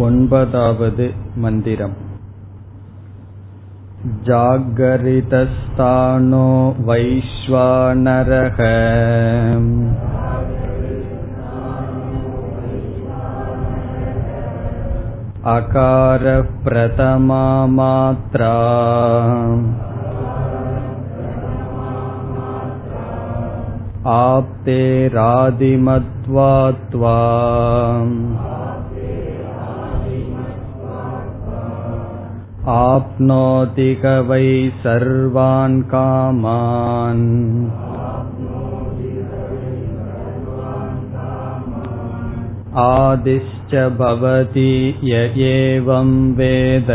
वन्पदावद् मन्दिरम् जागरितस्थानो वैश्वानरः अकारप्रथमा मात्रा आप्तेरादिमत्वात्वा आप्नोति कवै सर्वान् कामान् आदिश्च भवति य एवं वेद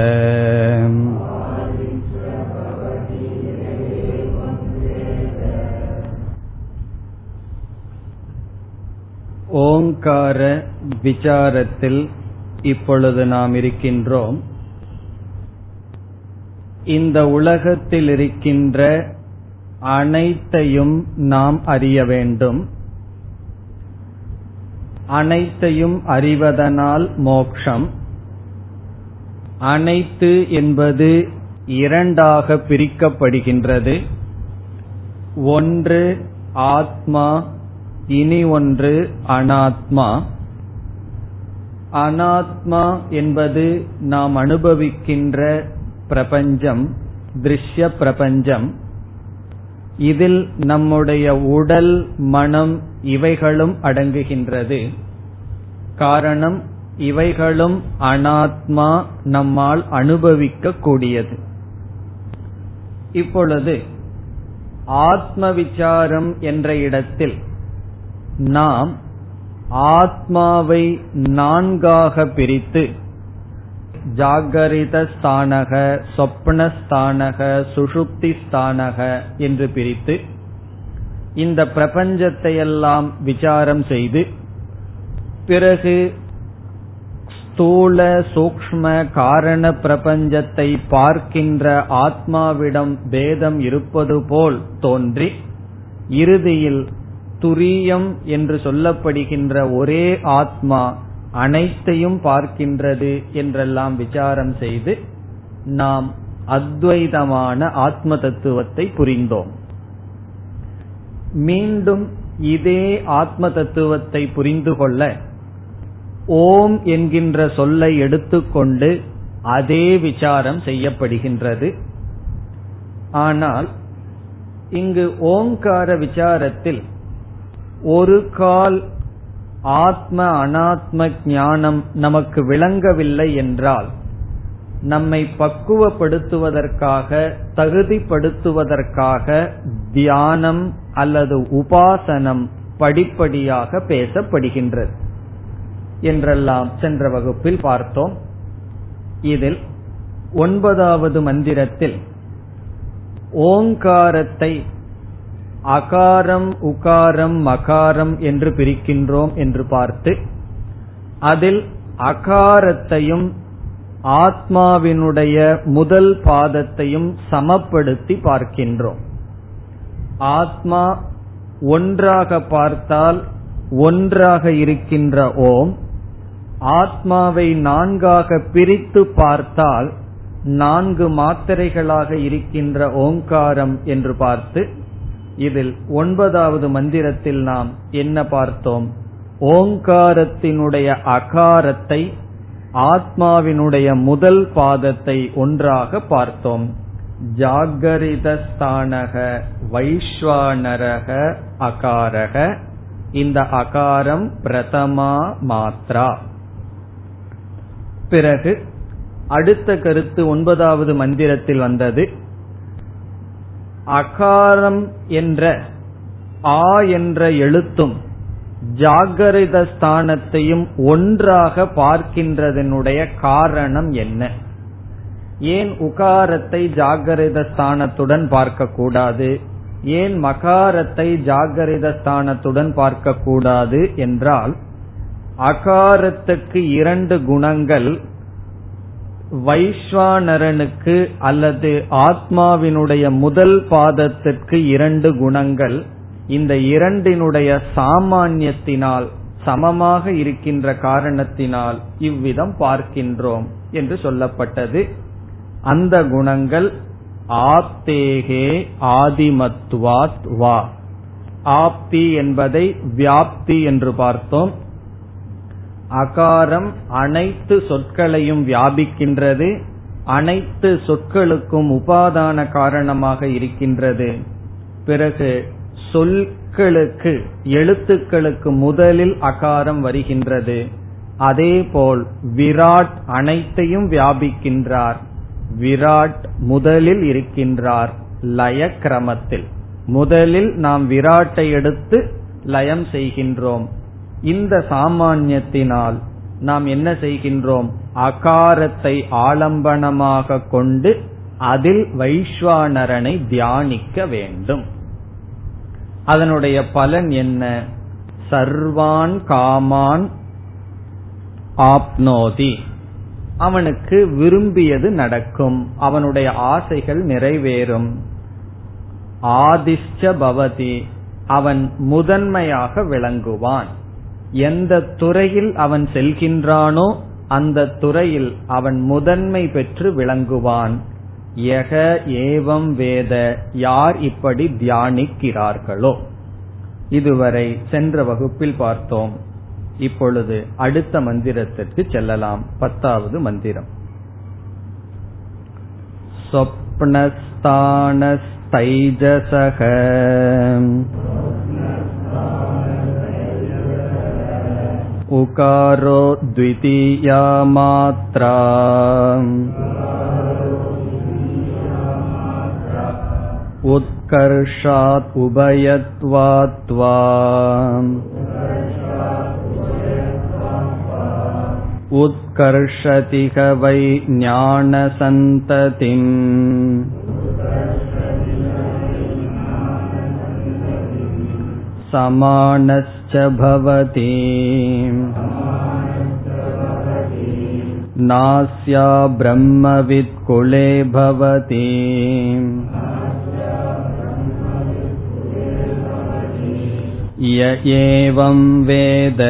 ஓங்கார விசாரத்தில் இப்பொழுது நாம் இருக்கின்றோம் இந்த உலகத்தில் இருக்கின்ற அனைத்தையும் நாம் அறிய வேண்டும். அனைத்தையும் அறிவதனால் மோக்ஷம். அனைத்து என்பது இரண்டாக பிரிக்கப்படுகின்றது. ஒன்று ஆத்மா இனி ஒன்று அனாத்மா. அனாத்மா என்பது நாம் அனுபவிக்கின்ற பிரபஞ்சம் திருஷ்ய பிரபஞ்சம். இதில் நம்முடைய உடல் மனம் இவைகளும் அடங்குகின்றது. காரணம் இவைகளும் அனாத்மா நம்மால் அனுபவிக்க கூடியது இப்பொழுது ஆத்ம விசாரம் என்ற இடத்தில் நாம் ஆத்மாவை நான்காக பிரித்து ஜாகரிதஸ்தானக சொப்னஸ்தானக சுஷுப்தி ஸ்தானக என்று பிரித்து இந்த பிரபஞ்சத்தை எல்லாம் விசாரம் செய்து பிறகு ஸ்தூல சூக்ம காரண பிரபஞ்சத்தை பார்க்கின்ற ஆத்மாவிடம் பேதம் இருப்பது போல் தோன்றி இறுதியில் துரியம் என்று சொல்லப்படுகின்ற ஒரே ஆத்மா அனைத்தையும் பார்க்கின்றது என்றெல்லாம் விசாரம் செய்து நாம் அத்வைதமான ஆத்ம தத்துவத்தை புரிந்தோம். மீண்டும் இதே ஆத்ம தத்துவத்தை புரிந்து கொள்ள ஓம் என்கின்ற சொல்லை எடுத்துக்கொண்டு அதே விசாரம் செய்யப்படுகின்றது. ஆனால் இங்கு ஓங்கார விசாரத்தில் ஒரு கால் ஆத்ம அனாத்ம ஞானம் நமக்கு விளங்கவில்லை என்றால் நம்மை பக்குவப்படுத்துவதற்காக தகுதிப்படுத்துவதற்காக தியானம் அல்லது உபாசனம் படிப்படியாக பேசப்படுகின்றது என்றெல்லாம் சென்ற வகுப்பில் பார்த்தோம். இதில் ஒன்பதாவது மந்திரத்தில் ஓங்காரத்தை அகாரம் உகாரம் மகாரம் என்று பிரிக்கின்றோம் என்று பார்த்து அதில் அகாரத்தையும் ஆத்மாவினுடைய முதல் பாதத்தையும் சமப்படுத்தி பார்க்கின்றோம். ஆத்மா ஒன்றாக பார்த்தால் ஒன்றாக இருக்கின்ற ஓம் ஆத்மாவை நான்காக பிரித்து பார்த்தால் நான்கு மாத்திரைகளாக இருக்கின்ற ஓங்காரம் என்று பார்த்து இதில் ஒன்பதாவது மந்திரத்தில் நாம் என்ன பார்த்தோம்? ஓங்காரத்தினுடைய அகாரத்தை ஆத்மாவினுடைய முதல் பாதத்தை ஒன்றாக பார்த்தோம். ஜாகரிதஸ்தானக வைஸ்வானரக அகாரக. இந்த அகாரம் பிரதமா மாத்ரா. பிறகு அடுத்த கருத்து ஒன்பதாவது மந்திரத்தில் வந்தது. அகாரம் என்ற ஆ என்ற எழுத்தும் ஜாகரித ஸ்தானத்தையும் ஒன்றாக பார்க்கின்றதனுடைய காரணம் என்ன? ஏன் உகாரத்தை ஜாகரித ஸ்தானத்துடன் பார்க்கக்கூடாது? ஏன் மகாரத்தை ஜாகரித ஸ்தானத்துடன் பார்க்கக்கூடாது என்றால் அகாரத்துக்கு இரண்டு குணங்கள் வைஸ்வானரனுக்கு அல்லது ஆத்மாவினுடைய முதல் பாதத்திற்கு இரண்டு குணங்கள் இந்த இரண்டினுடைய சாமானியத்தினால் சமமாக இருக்கின்ற காரணத்தினால் இவ்விதம் பார்க்கின்றோம் என்று சொல்லப்பட்டது. அந்த குணங்கள் ஆப்தேகே ஆதிமத்வாத் வா. ஆப்தி என்பதை வியாப்தி என்று பார்த்தோம். அகாரம் அனைத்து சொற்களையும் வியாபிக்கின்றது அனைத்து சொற்களுக்கும் உபாதான காரணமாக இருக்கின்றது. பிறகு சொற்களுக்கு எழுத்துக்களுக்கு முதலில் அகாரம் வருகின்றது. அதேபோல் விராட் அனைத்தையும் வியாபிக்கின்றார். விராட் முதலில் இருக்கின்றார் லய கிரமத்தில் முதலில் நாம் விராட்டை எடுத்து லயம் செய்கின்றோம். இந்த சாமான்யத்தினால் நாம் என்ன செய்கின்றோம்? அகாரத்தை ஆலம்பனமாக கொண்டு அதில் வைஸ்வானரனை தியானிக்க வேண்டும். அதனுடைய பலன் என்ன? சர்வான் காமான் ஆப்னோதி. அவனுக்கு விரும்பியது நடக்கும். அவனுடைய ஆசைகள் நிறைவேறும். ஆதிஷ்ட பவதி. அவன் முதன்மையாக விளங்குவான். எந்த துறையில் அவன் செல்கின்றானோ அந்த துறையில் அவன் முதன்மை பெற்று விளங்குவான் யக ஏவம் வேத யார் இப்படி தியானிக்கிறார்களோ இதுவரை சென்ற வகுப்பில் பார்த்தோம் இப்பொழுது அடுத்த மந்திரத்திற்கு செல்லலாம் பத்தாவது மந்திரம் स्वप्नस्तानस्तैजसः उकारो द्वितीया मात्रा। उत्कर्षात् उभयत्वात्वा उत्कर्षतिह वै ज्ञानसन्ततिम् समानश्च भवति नास्या ब्रह्मवित्कुले भवति य एवं वेद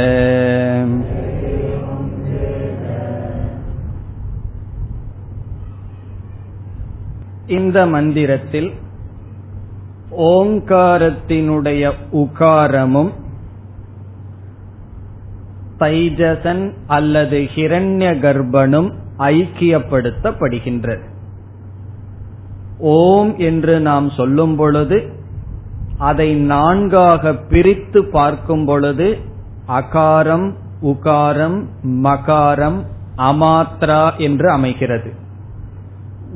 இந்த மந்திரத்தில் ஓங்காரத்தினுடைய உகாரமும் தைஜசன் அல்லது ஹிரண்ய கர்ப்பனும் ஐக்கியப்படுத்தப்படுகின்றது ஓம் என்று நாம் சொல்லும் பொழுது அதை நான்காக பிரித்து பார்க்கும் பொழுது அகாரம் உகாரம் மகாரம் அமாத்ரா என்று அமைகிறது.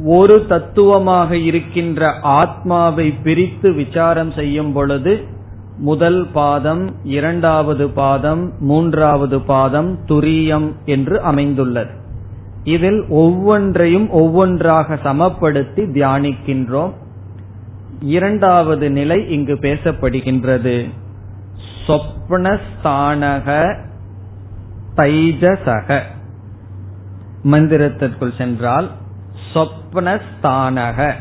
ஒரு தத்துவமாக இருக்கின்ற ஆத்மாவை பிரித்து விசாரம் செய்யும் பொழுது முதல் பாதம் இரண்டாவது பாதம் மூன்றாவது பாதம் துரியம் என்று அமைந்துள்ளது. இதில் ஒவ்வொன்றையும் ஒவ்வொன்றாக சமப்படுத்தி தியானிக்கின்றோம். இரண்டாவது நிலை இங்கு பேசப்படுகின்றது. சொப்னஸ்தானக தைஜசக. மந்திரத்திற்குள் சென்றால் சொப்னஸ்தானக.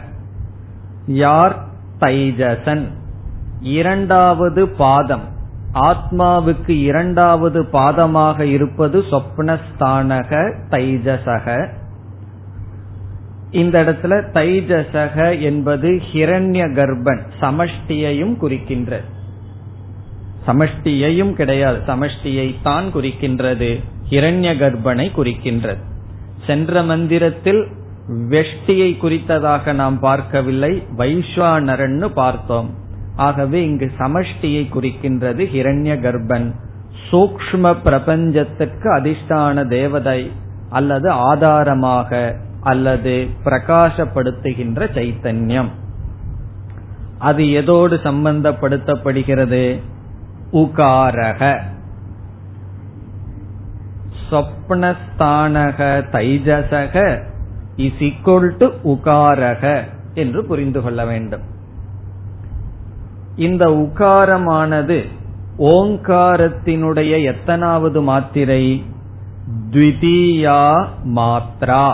யார் தைஜசன்? இரண்டாவது பாதம். ஆத்மாவுக்கு இரண்டாவது பாதமாக இருப்பது சொப்னஸ்தானக தைஜசக. இந்த இடத்துல தைஜசக என்பது ஹிரண்ய கர்ப்பன் சமஷ்டியையும் குறிக்கின்ற. சமஷ்டியையும் கிடையாது சமஷ்டியை தான் குறிக்கின்றது ஹிரண்ய கர்ப்பனை குறிக்கின்றது சென்ற மந்திரத்தில் வெஷ்டியை குறித்ததாக நாம் பார்க்கவில்லை வைஸ்வானரன்னு பார்த்தோம். ஆகவே இங்கு சமஷ்டியை குறிக்கின்றது ஹிரண்ய கர்ப்பன். சூக்ம பிரபஞ்சத்துக்கு அதிஷ்டான தேவதை அல்லது ஆதாரமாக அல்லது பிரகாசப்படுத்துகின்ற சைத்தன்யம். அது எதோடு சம்பந்தப்படுத்தப்படுகிறது? உகாரக. சொப்னஸ்தானக தைஜசக இஸ் ஈக்குவல் டு உகாரக என்று புரிந்து கொள்ள வேண்டும். இந்த உகாரமானது ஓங்காரத்தினுடைய எத்தனாவது மாத்திரை? த்விதீயா மாத்ரா.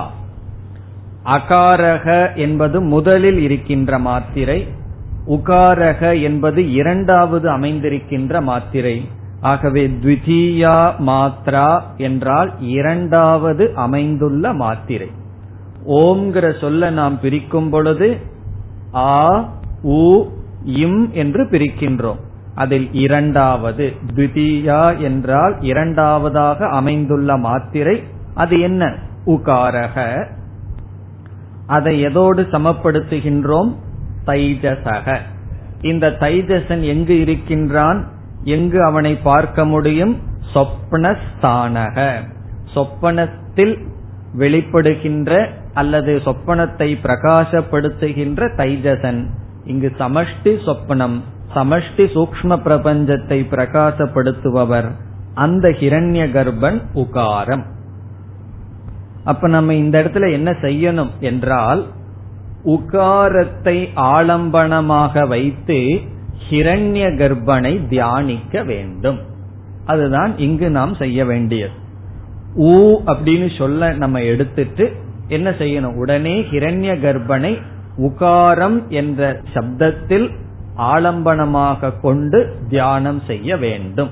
அகாரக என்பது முதலில் இருக்கின்ற மாத்திரை உகாரக என்பது இரண்டாவது அமைந்திருக்கின்ற மாத்திரை. ஆகவே த்விதீயா மாத்ரா என்றால் இரண்டாவது அமைந்துள்ள மாத்திரை. ஓம்ங்கிற சொல்ல நாம் பிரிக்கும் பொழுது ஆ உ இம் என்று பிரிக்கின்றோம். அதில் இரண்டாவது த்விதீயா என்றால் இரண்டாவதாக அமைந்துள்ள மாத்திரை அது என்ன? உகாரக. அதை எதோடு சமப்படுத்துகின்றோம்? தைஜசக. இந்த தைஜசன் எங்கு இருக்கின்றான்? எங்கு அவனை பார்க்க முடியும்? சொப்னஸ்தானக சொப்பனத்தில் வெளிப்படுகின்ற அல்லது சொப்பனத்தை பிரகாசப்படுத்துகின்ற தைஜசன். இங்கு சமஷ்டி சொப்பனம் சமஷ்டி சூக்ம பிரபஞ்சத்தை பிரகாசப்படுத்துபவர். அந்த ஹிரண்ய கர்ப்பன் உகாரம். அப்ப நம்ம இந்த இடத்துல என்ன செய்யணும் என்றால் உகாரத்தை ஆலம்பனமாக வைத்து ஹிரண்ய கர்ப்பனை தியானிக்க வேண்டும். அதுதான் இங்கு நாம் செய்ய வேண்டியது. ஊ அப்படின்னு சொல்ல நம்ம எடுத்துட்டு என்ன செய்யணும்? உடனே ஹிரண்ய கர்ப்பனை உகாரம் என்ற சப்தத்தில் ஆலம்பனமாக கொண்டு தியானம் செய்ய வேண்டும்.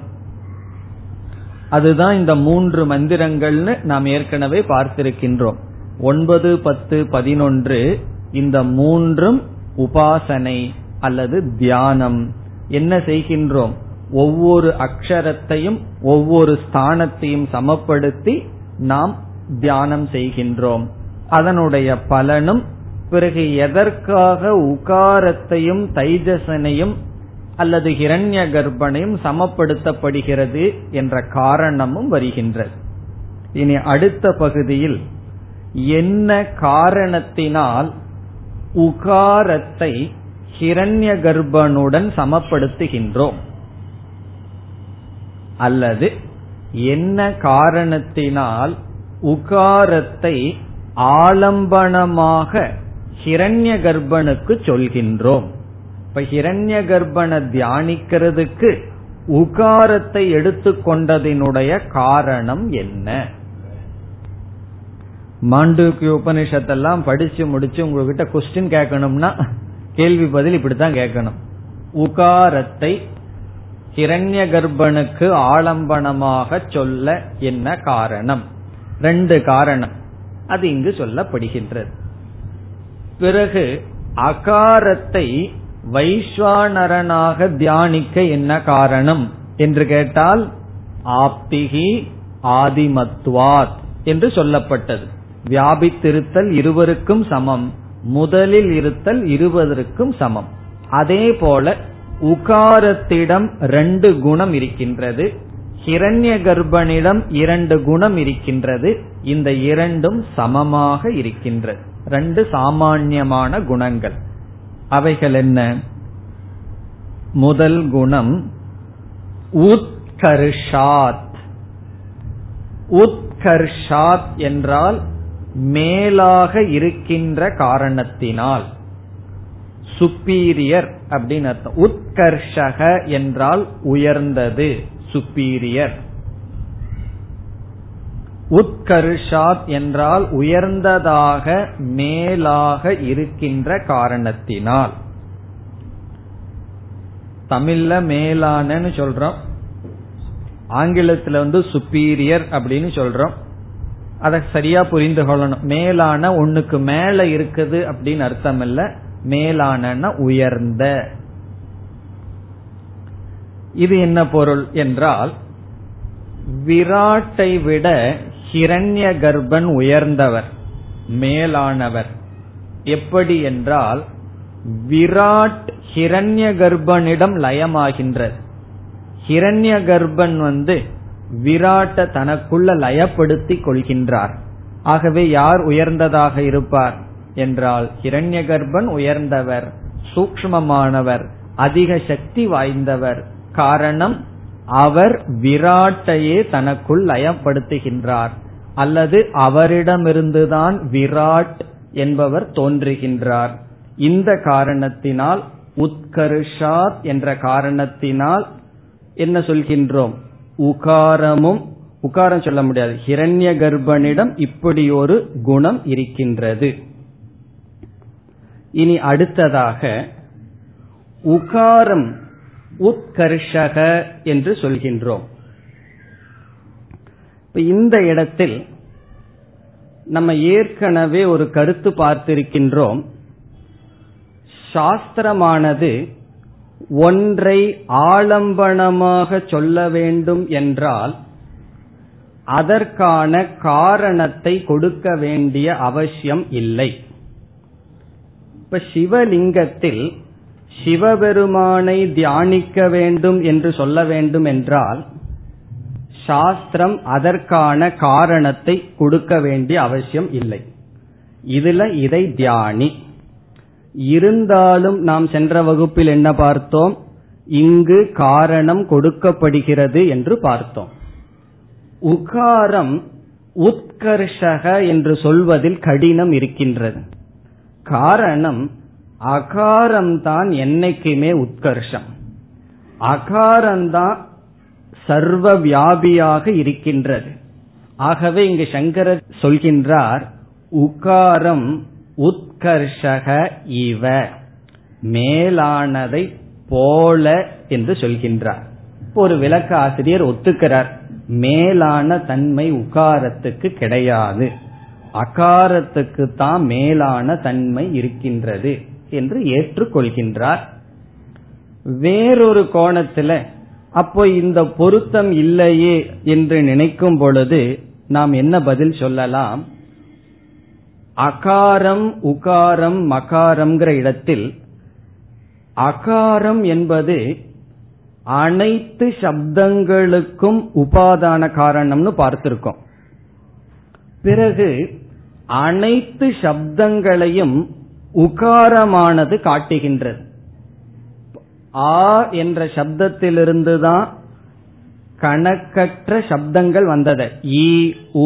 அதுதான் இந்த மூன்று மந்திரங்கள்னு நாம் ஏற்கனவே பார்த்திருக்கின்றோம். ஒன்பது பத்து பதினொன்று இந்த மூன்றும் உபாசனை அல்லது தியானம். என்ன செய்கின்றோம்? ஒவ்வொரு அக்ஷரத்தையும் ஒவ்வொரு ஸ்தானத்தையும் சமப்படுத்தி நாம் தியானம் செய்கின்றோம். அதனுடைய பலனும் பிறகு எதற்காக உகாரத்தையும் தைஜசனையும் அல்லது ஹிரண்ய கர்ப்பனையும் சமப்படுத்தப்படுகிறது என்ற காரணமும் வருகின்றது. இனி அடுத்த பகுதியில் என்ன காரணத்தினால் உகாரத்தை ஹிரண்ய கர்ப்பனுடன் சமப்படுத்துகின்றோம்? அல்லது என்ன காரணத்தினால் உகாரத்தை ஆலம்பனமாக ஹிரண்ய கர்ப்பனுக்கு சொல்கின்றோம். இப்ப ஹிரண்ய கர்ப்பனை தியானிக்கிறதுக்கு உகாரத்தை எடுத்துக்கொண்டதினுடைய காரணம் என்ன? மாண்டூக்கிய உபனிஷத்தெல்லாம் படிச்சு முடிச்சு உங்ககிட்ட கொஸ்டின் கேட்கணும்னா கேள்வி பதில் இப்படித்தான் கேட்கணும். உகாரத்தை ஹிரண்ய கர்ப்பனுக்கு ஆலம்பனமாக சொல்ல என்ன காரணம்? ரெண்டு காரணம். அது இங்கு சொல்லப்படுகின்றது. பிறகு அகாரத்தை வைஸ்வானரனாக தியானிக்க என்ன காரணம் என்று கேட்டால் ஆப்திகி ஆதிமத்வாத் என்று சொல்லப்பட்டது. வியாபித்திருத்தல் இருவருக்கும் சமம் முதலில் இருத்தல் இருவதற்கும் சமம். அதே போல உகாரத்திடம் ரெண்டு குணம் இருக்கின்றது ஹிரண்ய கர்ப்பனிடம் இரண்டு குணம் இருக்கின்றது இந்த இரண்டும் சமமாக இருக்கின்றது. ரெண்டு சாமான்யமான குணங்கள். அவைகள் என்ன? முதல் குணம் உத்கர்ஷாத். உத்கர்ஷாத் என்றால் மேலாக இருக்கின்ற காரணத்தினால். சுப்பீரியர் அப்படின்னு அர்த்தம். உத்கர்ஷக என்றால் உயர்ந்தது சுப்பீரியர். உத்கர்ஷாத் என்றால் உயர்ந்ததாக மேலாக இருக்கின்ற காரணத்தினால். தமிழ்ல மேலானன்னு சொல்றோம். ஆங்கிலத்துல வந்து சுப்பீரியர் அப்படின்னு சொல்றோம். அதை சரியா புரிந்து கொள்ளணும். மேலான ஒண்ணுக்கு மேல இருக்குது அப்படின்னு அர்த்தம் இல்ல மேலான உயர்ந்த. இது என்ன பொருள் என்றால் விராட்டை விட ஹிரண்ய கர்ப்பன் உயர்ந்தவர் மேலானவர். எப்படி என்றால் விராட் ஹிரண்ய கர்ப்பனிடம் லயமாகின்றது. ஹிரண்ய கர்ப்பன் வந்து விராட்ட தனக்குள்ள லயப்படுத்திக் கொள்கின்றார். ஆகவே யார் உயர்ந்ததாக இருப்பார் என்றால் ஹிரண்ய கர்ப்பன் உயர்ந்தவர் சூக்மமானவர் அதிக சக்தி வாய்ந்தவர். காரணம் அவர் விராட்டையே தனக்குள் லயப்படுத்துகின்றார். அல்லது அவரிடமிருந்துதான் விராட் என்பவர் தோன்றுகின்றார். இந்த காரணத்தினால் உத்கர்ஷாத் என்ற காரணத்தினால் என்ன சொல்கின்றோம்? உகாரமும் உகாரம் சொல்ல முடியாது. ஹிரண்ய கர்ப்பனிடம் இப்படி ஒரு குணம் இருக்கின்றது. இனி அடுத்ததாக உகாரம் உத்கர்ஷக என்று சொல்கின்றோம். இந்த இடத்தில் நம்ம ஏற்கனவே ஒரு கருத்து பார்த்திருக்கின்றோம். சாஸ்திரமானது ஒன்றை ஆலம்பனமாக சொல்ல வேண்டும் என்றால் அதற்கான காரணத்தை கொடுக்க வேண்டிய அவசியம் இல்லை. இப்ப சிவலிங்கத்தில் சிவபெருமானை தியானிக்க வேண்டும் என்று சொல்ல வேண்டும் என்றால் சாஸ்திரம் அதற்கான காரணத்தை கொடுக்க வேண்டிய அவசியம் இல்லை. இதுல இதை தியானி. இருந்தாலும் நாம் சென்ற வகுப்பில் என்ன பார்த்தோம்? இங்கு காரணம் கொடுக்கப்படுகிறது என்று பார்த்தோம். உகாரம் உத்கர்ஷக என்று சொல்வதில் கடினம் இருக்கின்றது. காரணம் அகாரம்தான் என்னைக்குமே உத்கர்ஷம். அகாரம்தான் சர்வ வியாபியாக இருக்கின்றது. ஆகவே இங்கு சங்கரர் சொல்கின்றார் உகாரம் உத்கர்ஷக இவ மேலானதை போல என்று சொல்கின்றார். ஒரு விளக்க ஆசிரியர் ஒத்துக்கிறார் மேலான தன்மை உகாரத்துக்கு கிடையாது. அகாரத்துக்கு தான் மேலான தன்மை இருக்கின்றது என்று ஏற்றுக்கொள்கின்றார். வேறொரு கோணத்துல அப்போ இந்த பொருத்தம் இல்லையே என்று நினைக்கும் பொழுது நாம் என்ன பதில் சொல்லலாம்? அகாரம் உகாரம் மகாரம்ங்கிற இடத்தில் அகாரம் என்பது அனைத்து சப்தங்களுக்கும் உபாதான காரணம்னு பார்த்திருக்கோம். பிறகு அனைத்து சப்தங்களையும் உகாரமானது காட்டுகின்றது. ஆ என்ற சப்தத்திலிருந்து தான் கணக்கற்ற சப்தங்கள் வந்தது. ஈ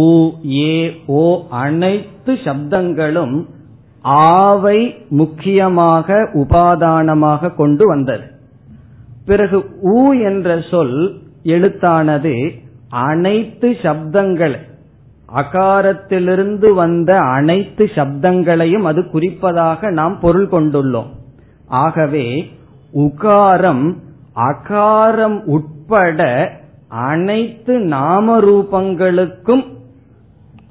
உ ஏ ஓ அனைத்து சப்தங்களும் ஆவை முக்கியமாக உபாதானமாக கொண்டு வந்தது. பிறகு உ என்ற சொல் எழுத்தானது அனைத்து சப்தங்கள் அகாரத்திலிருந்து வந்த அனைத்து சப்தங்களையும் அது குறிப்பதாக நாம் பொருள் கொண்டுள்ளோம். ஆகவே உகாரம் அகாரம் உட்பட அனைத்து நாம ரூபங்களுக்கும்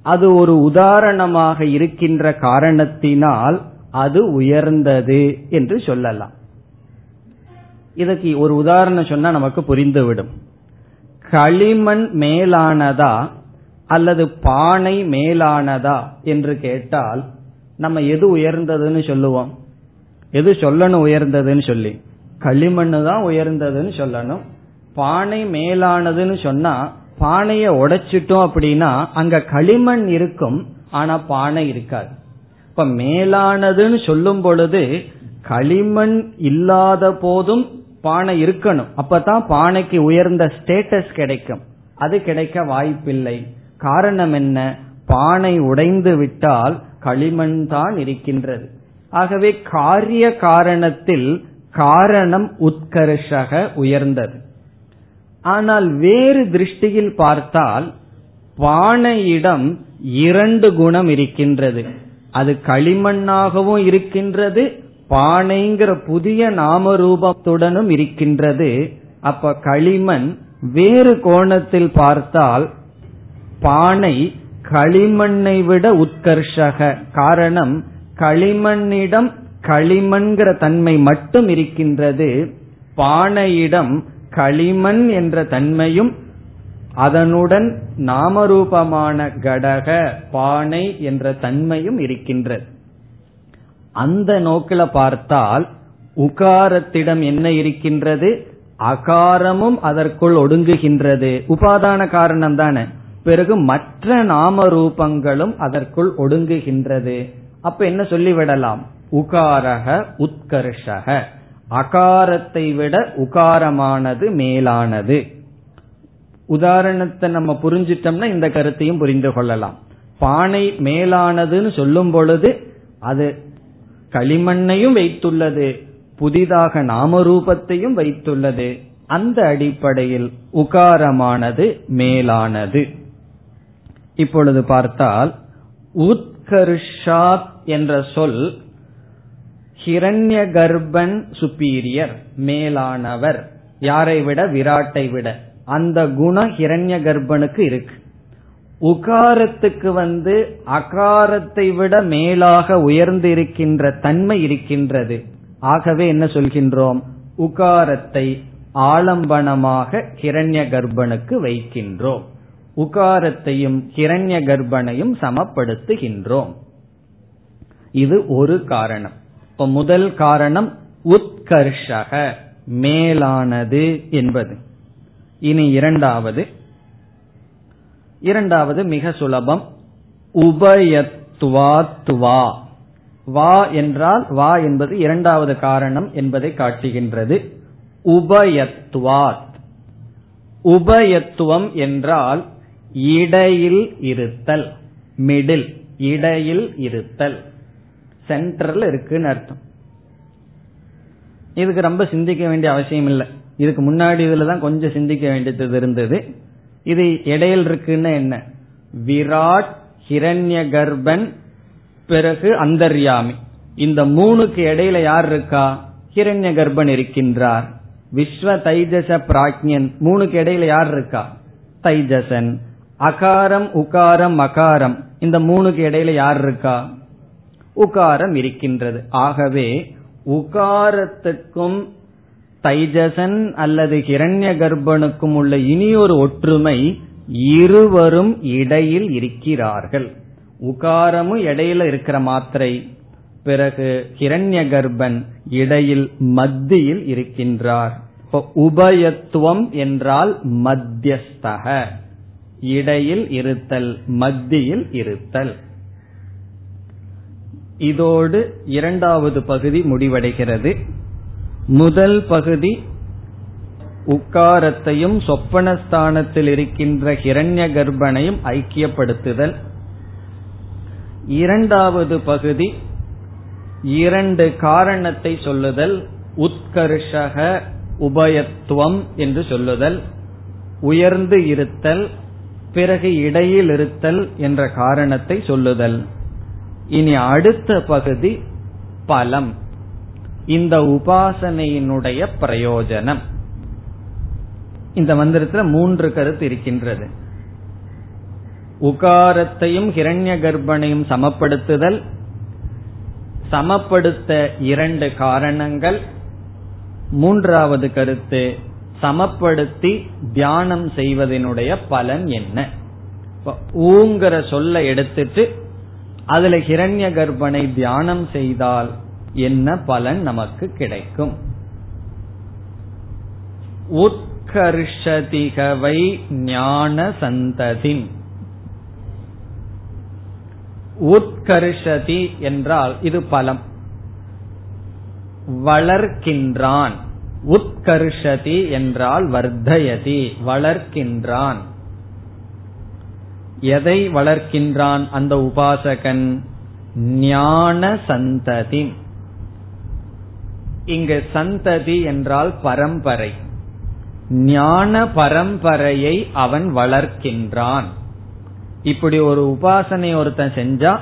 அது ஒரு உதாரணமாக இருக்கின்ற காரணத்தினால் அது உயர்ந்தது என்று சொல்லலாம். இதுக்கு ஒரு உதாரணம் சொன்னா நமக்கு புரிந்துவிடும். களிமண் மேலானதா அல்லது பானை மேலானதா என்று கேட்டால் நம்ம எது உயர்ந்ததுன்னு சொல்லுவோம்? எது சொல்லணும் உயர்ந்ததுன்னு சொல்லி. களிமண் தான் உயர்ந்ததுன்னு சொல்லணும். பானை மேலானதுன்னு சொன்னா பானைய உடைச்சிட்டோம் அப்படின்னா அங்க களிமண் இருக்கும் ஆனா பானை இருக்காது. இப்ப மேலானதுன்னு சொல்லும் பொழுது களிமண் இல்லாத போதும் பானை இருக்கணும். அப்பதான் பானைக்கு உயர்ந்த ஸ்டேட்டஸ் கிடைக்கும். அது கிடைக்க வாய்ப்பில்லை. காரணம் என்ன? பானை உடைந்து விட்டால் களிமண் தான் இருக்கின்றது. ஆகவே காரிய காரணத்தில் காரணம் உத்கர்ஷக உயர்ந்தது. ஆனால் வேறு திருஷ்டியில் பார்த்தால் பானையிடம் இரண்டு குணம் இருக்கின்றது. அது களிமண்ணாகவும் இருக்கின்றது பானைங்கிற புதிய நாம ரூபத்துடனும் இருக்கின்றது. அப்ப களிமண் வேறு கோணத்தில் பார்த்தால் பானை களிமண்ணை விட உத்கர்ஷக. காரணம் களிமண்ணிடம் களிமண்கிற தன்மை மட்டும் இருக்கின்றது பானையிடம் களிமண் என்ற தன்மையும் அதனுடன் நாமரூபமான கடக பானை என்ற தன்மையும் இருக்கின்றது. அந்த நோக்கில பார்த்தால் உகாரத்திடம் என்ன இருக்கின்றது? அகாரமும் அதற்குள் ஒடுங்குகின்றது. உபாதான காரணம் தானே. பிறகு மற்ற நாம ரூபங்களும் அதற்குள் ஒடுங்குகின்றது. அப்ப என்ன சொல்லிவிடலாம்? உகாரக உத்கர்ஷக அகாரத்தை விட உகாரமானது மேலானது. உதாரணத்தை நம்ம புரிஞ்சிட்டோம்னா இந்த கருத்தையும் புரிந்து கொள்ளலாம். பானை மேலானதுன்னு சொல்லும் பொழுது அது களிமண்ணையும் வைத்துள்ளது புதிதாக நாமரூபத்தையும் வைத்துள்ளது. அந்த அடிப்படையில் உகாரமானது மேலானது. இப்பொழுது பார்த்தால் உத்கர்ஷாத் என்ற சொல் ஹிரண்ய கர்ப்பன் சுப்பீரியர் மேலானவர். யாரை விட விராட்டை விட அந்த குணம் ஹிரண்ய கர்ப்பனுக்கு இருக்கு. உகாரத்துக்கு வந்து அகாரத்தை விட மேலாக உயர்ந்து இருக்கின்ற தன்மை இருக்கின்றது. ஆகவே என்ன சொல்கின்றோம்? உகாரத்தை ஆலம்பனமாக ஹிரண்ய கர்ப்பனுக்கு வைக்கின்றோம். உகாரத்தையும் ஹிரண்ய கர்ப்பனையும் சமப்படுத்துகின்றோம். இது ஒரு காரணம். இப்ப முதல் காரணம் உத்கர்ஷக மேலானது என்பது. இனி இரண்டாவது. இரண்டாவது மிக சுலபம். உபயத்வாத்வா வா. என்றால் வா என்பது இரண்டாவது காரணம் என்பதை காட்டுகின்றது. உபயத்வாத். உபயத்துவம் என்றால் இடையில் இருத்தல் மிடில் இடையில் இருத்தல். சென்டர்ல இருக்குன்னு அர்த்தம். இதுக்கு ரொம்ப சிந்திக்க வேண்டிய அவசியம் இல்லை. இதுக்கு முன்னாடி இதுல தான் கொஞ்சம் சிந்திக்க வேண்டியது இருந்தது. இது இடையில் இருக்குன்னு என்ன? விராட் ஹிரண்ய கர்ப்பன் பிறகு அந்தர்யாமி. இந்த மூணுக்கு இடையில யார் இருக்கா? ஹிரண்ய கர்ப்பன் இருக்கின்றார். விஸ்வ தைஜச பிராக்ஞன் மூணுக்கு இடையில யார் இருக்கா? தைஜசன். அகாரம் உகாரம் அகாரம் இந்த மூணுக்கு இடையில யார் இருக்கா? உகாரம் இருக்கின்றது ஆகவே உகாரத்துக்கும் தைஜசன் அல்லது ஹிரண்ய கர்ப்பனுக்கும் உள்ள இனியொரு ஒற்றுமை இருவரும் இடையில் இருக்கிறார்கள். உகாரமும் இடையில இருக்கிற மாத்திரை. பிறகு ஹிரண்ய கர்ப்பன் இடையில் மத்தியில் இருக்கின்றார். உபயத்துவம் என்றால் மத்தியஸ்தக. இடையில் இருத்தல் மத்தியில் இருத்தல். இதோடு இரண்டாவது பகுதி முடிவடைகிறது. முதல் பகுதி உக்காரத்தையும் சொப்பனஸ்தானத்தில் இருக்கின்ற ஹிரண்ய கர்ப்பனையும் ஐக்கியப்படுத்துதல். இரண்டாவது பகுதி இரண்டு காரணத்தை சொல்லுதல். உத்கர்ஷக உபயத்துவம் என்று சொல்லுதல். உயர்ந்து இருத்தல் பிறகு இடையில் இருத்தல் என்ற காரணத்தை சொல்லுதல். இனி அடுத்த பகுதி பலம். இந்த உபாசனையினுடைய பிரயோஜனம். இந்த மந்திரத்தில் மூன்று கருத்து இருக்கின்றது. உகாரத்தையும் ஹிரண்ய கர்ப்பனையும் சமப்படுத்துதல் சமப்படுத்த இரண்டு காரணங்கள் மூன்றாவது கருத்து சமப்படுத்தி தியானம் செய்வதனுடைய பலன் என்ன? ஊங்கிற சொல்ல எடுத்துட்டு அதுல ஹிரண்ய கர்ப்பனை தியானம் செய்தால் என்ன பலன் நமக்கு கிடைக்கும்? உத்கர்ஷதிகவை ஞான சந்ததின். உத்கர்ஷதி என்றால் இது பலம். வளர்க்கின்றான். உத்கர்ஷதி என்றால் வர்த்தயதி. வளர்க்கின்றான். எதை வளர்க்கின்றான் அந்த உபாசகன்? ஞான சந்ததி. இங்கு சந்ததி என்றால் பரம்பரை. ஞான பரம்பரையை அவன் வளர்க்கின்றான். இப்படி ஒரு உபாசனை ஒருத்தன் செஞ்சா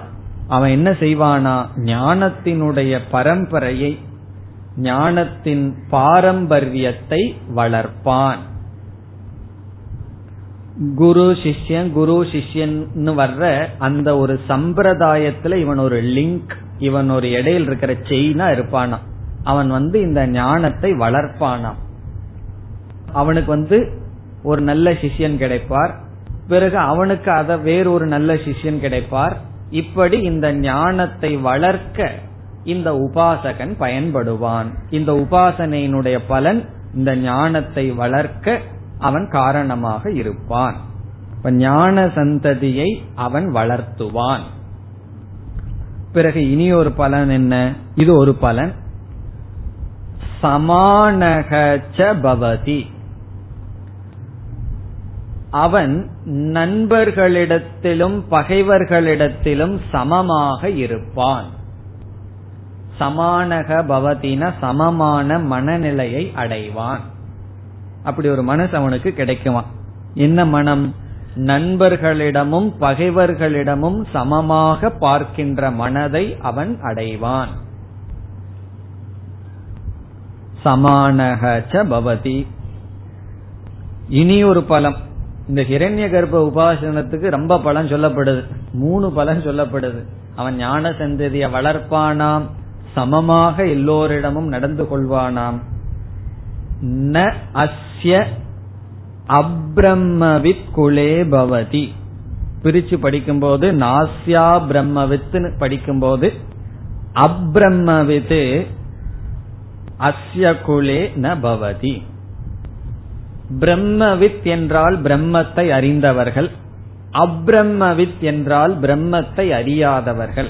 அவன் என்ன செய்வானா? ஞானத்தினுடைய பரம்பரையை ஞானத்தின் பாரம்பரியத்தை வளர்ப்பான். குரு சிஷ்யன் குரு சிஷ்யன் வர்ற அந்த ஒரு சம்பிரதாயத்துல இவன் ஒரு லிங்க் இவன் ஒரு இடையில் இருக்கிற செயினா இருப்பானா அவன் வந்து இந்த ஞானத்தை வளர்ப்பானாம். அவனுக்கு வந்து ஒரு நல்ல சிஷ்யன் கிடைப்பார். பிறகு அவனுக்கு அத வேறொரு நல்ல சிஷ்யன் கிடைப்பார். இப்படி இந்த ஞானத்தை வளர்க்க இந்த உபாசகன் பயன்படுவான். இந்த உபாசனையினுடைய பலன் இந்த ஞானத்தை வளர்க்க அவன் காரணமாக இருப்பான். இப்ப ஞான சந்ததியை அவன் வளர்த்துவான். பிறகு இனி ஒரு பலன் என்ன? இது ஒரு பலன். சமானகச்ச பவதி. அவன் நண்பர்களிடத்திலும் பகைவர்களிடத்திலும் சமமாக இருப்பான். சமானக பவதின சமமான மனநிலையை அடைவான். அப்படி ஒரு மனசு அவனுக்கு கிடைக்குமா என்ன மனம்? நண்பர்களிடமும் பகைவர்களிடமும் சமமாக பார்க்கின்ற மனதை அவன் அடைவான். சமானக பவதி. இனி ஒரு பலம். இந்த ஹிரண்ய கர்ப்ப உபாசனத்துக்கு ரொம்ப பலன் சொல்லப்படுது. மூணு பலன் சொல்லப்படுது. அவன் ஞான சந்ததியை வளர்ப்பானாம். சமமாக எல்லோரிடமும் நடந்து கொள்வானாம். ந அஸ்ய அப்ரம்மவித் குலே பவதி. பிரிச்சு படிக்கும்போது நாஸ்யா பிரம்மவித்னு படிக்கும்போது அப்ரம்மவித் அஸ்ய குலே ந பவதி. பிரம்மவித் என்றால் பிரம்மத்தை அறிந்தவர்கள். அப்ரம்மவித் என்றால் பிரம்மத்தை அறியாதவர்கள்.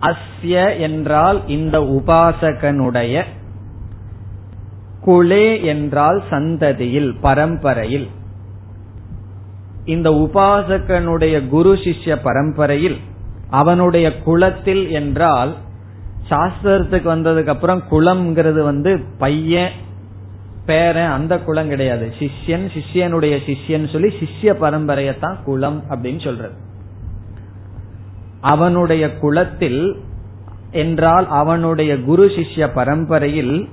அஸ்ய என்றால் இந்த உபாசகனுடைய குலே என்றால் சந்ததியில் பரம்பரையில். இந்த உபாசகனுடைய குரு சிஷ்ய பரம்பரையில் அவனுடைய குலத்தில் என்றால் சாஸ்திரத்துக்கு வந்ததுக்கு அப்புறம் குலம்ங்கிறது வந்து பையன் பேரன் அந்த குலம் கிடையாது. சிஷ்யன் சிஷ்யனுடைய சிஷ்யன் சொல்லி சிஷ்ய பரம்பரையத்தான் குலம் அப்படின்னு சொல்றது. அவனுடைய குலத்தில் என்றால் அவனுடைய குரு சிஷ்ய பரம்பரையில்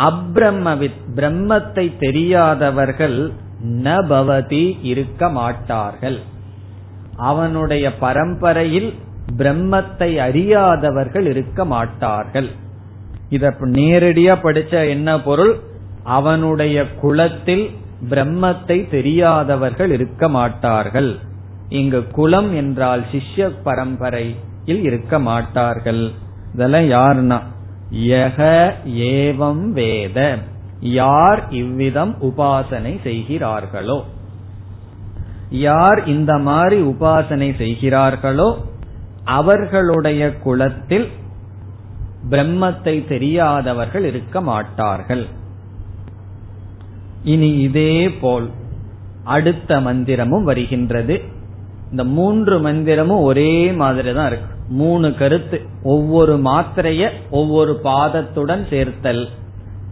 அப்ரம்மவித் பிரம்மத்தை தெரியாதவர்கள் நபவதி இருக்க மாட்டார்கள். அவனுடைய பரம்பரையில் பிரம்மத்தை அறியாதவர்கள் இருக்க மாட்டார்கள். இத நேரடியா படிச்ச என்ன பொருள்? அவனுடைய குலத்தில் பிரம்மத்தை தெரியாதவர்கள் இருக்க மாட்டார்கள். இங்கு குலம் என்றால் சிஷ்ய பரம்பரையில் இருக்க மாட்டார்கள். இதெல்லாம் யாருன்னா? யக ஏவம் வேத. யார் இவ்விதம் உபாசனை செய்கிறார்களோ? யார் இந்த மாதிரி உபாசனை செய்கிறார்களோ? அவர்களுடைய குலத்தில் பிரம்மத்தை தெரியாதவர்கள் இருக்க மாட்டார்கள். இனி இதே போல் அடுத்த மந்திரமும் வருகின்றது. இந்த மூன்று மந்திரமும் ஒரே மாதிரி தான் இருக்கு. மூணு கருத்து. ஒவ்வொரு மாத்திரைய ஒவ்வொரு பாதத்துடன் சேர்த்தல்.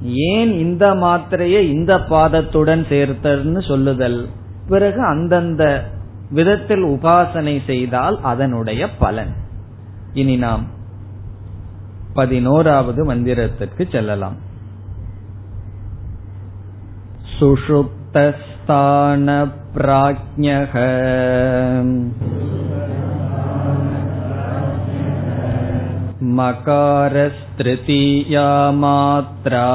ஏன் இந்த மாத்திரைய இந்த பாதத்துடன் சேர்த்தல்னு சொல்லுதல்? பிறகு அந்தந்த விதத்தில் உபாசனை செய்தால் அதனுடைய பலன். இனி நாம் பதினோராவது மந்திரத்திற்கு செல்லலாம். சுஷுப்தஸ்தான பிராஜ்யக मकारस्तृतीया मात्रा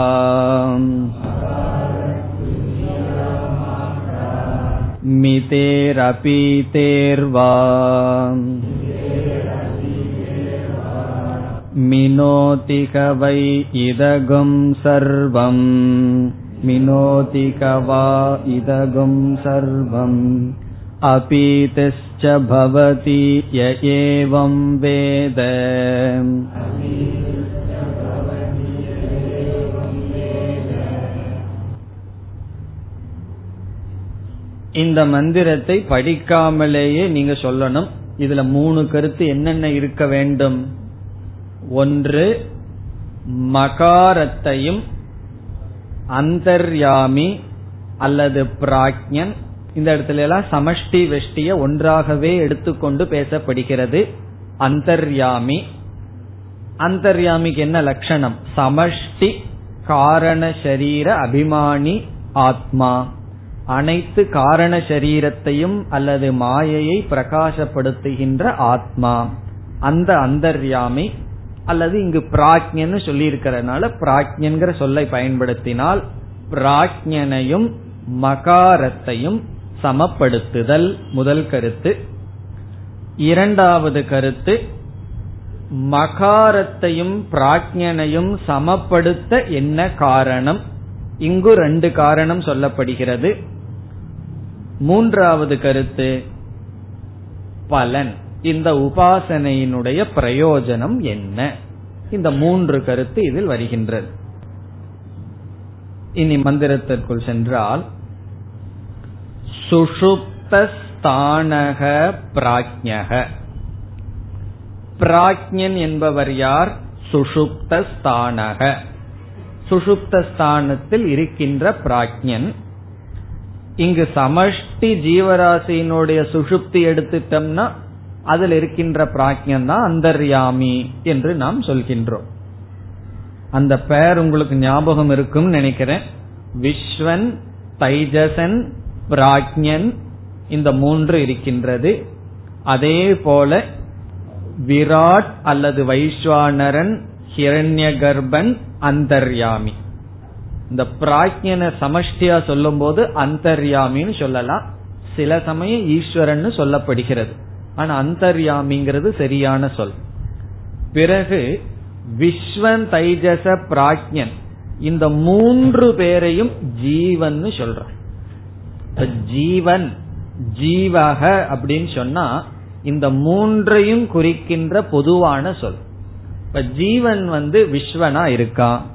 मितेरपीतेर्वा मिनोति क वै इदगुं सर्वम् मिनोति क वा इदगुं सर्वम् अपीतिश्च भवति य एवं वेद இந்த மந்திரத்தை படிக்காமலேயே நீங்க சொல்லணும் இதுல மூணு கருத்து என்னென்ன இருக்க வேண்டும் ஒன்று மகாரத்தையும் அந்தர்யாமி அல்லது பிராக்ஞன் இந்த இடத்துல எல்லாம் சமஷ்டி வெஷ்டிய ஒன்றாகவே எடுத்துக்கொண்டு பேசப்படுகிறது. அந்தர்யாமி. அந்தர்யாமிக்கு என்ன லட்சணம்? சமஷ்டி காரண சரீர அபிமானி ஆத்மா. அனைத்து காரண சரீரத்தையும் அல்லது மாயையை பிரகாசப்படுத்துகின்ற ஆத்மா. அந்த அந்தர்யாமி அல்லது இங்கு பிராக்ஞன்னு சொல்லி இருக்கிறதுனால பிராக்ஞன்கிற சொல்லை பயன்படுத்தினால் பிராக்ஞனையும் மகாரத்தையும் சமப்படுத்துதல் முதல் கருத்து. இரண்டாவது கருத்து மகாரத்தையும் பிராக்ஞனையும் சமப்படுத்த என்ன காரணம்? இங்கு ரெண்டு காரணம் சொல்லப்படுகிறது. மூன்றாவது கருத்து பலன். இந்த உபாசனையினுடைய பிரயோஜனம் என்ன? இந்த மூன்று கருத்து இதில் வருகின்றது. இனி மந்திரத்திற்குள் சென்றால் சுஷுப்தஸ்தானக பிராஜ்யக பிராஜ்யன் என்பவர் யார்? சுஷுப்தஸ்தானக. சுஷுப்தஸ்தானத்தில் இருக்கின்ற பிராஜ்யன் இங்கு சமஷ்டி ஜீவராசியினுடைய சுஷுப்தி எடுத்துட்டோம்னா அதில் இருக்கின்ற பிராஜ்யன் தான் அந்தர்யாமி என்று நாம் சொல்கின்றோம். அந்த பெயர் உங்களுக்கு ஞாபகம் இருக்கும் நினைக்கிறேன். விஸ்வன் தைஜசன் பிராக்ஞன் இந்த மூன்று இருக்கின்றது. அதே போல விராட் அல்லது வைஸ்வானரன் ஹிரண்ய கர்ப்பன் அந்தர்யாமி. இந்த பிராக்ஞனை சமஷ்டியா சொல்லும் போது அந்தர்யாமின்னு சொல்லலாம். சில சமயம் ஈஸ்வரன் சொல்லப்படுகிறது. ஆனா அந்தர்யாமிங்கிறது சரியான சொல். பிறகு விஸ்வன் தைஜச பிராக்ஞன் இந்த மூன்று பேரையும் ஜீவன் சொல்றான். ஜீவன் ஜீவக அப்படின்னு சொன்னா இந்த மூன்றையும் குறிக்கின்ற பொதுவான சொல். இப்ப ஜீவன் வந்து விஸ்வனா இருக்கா?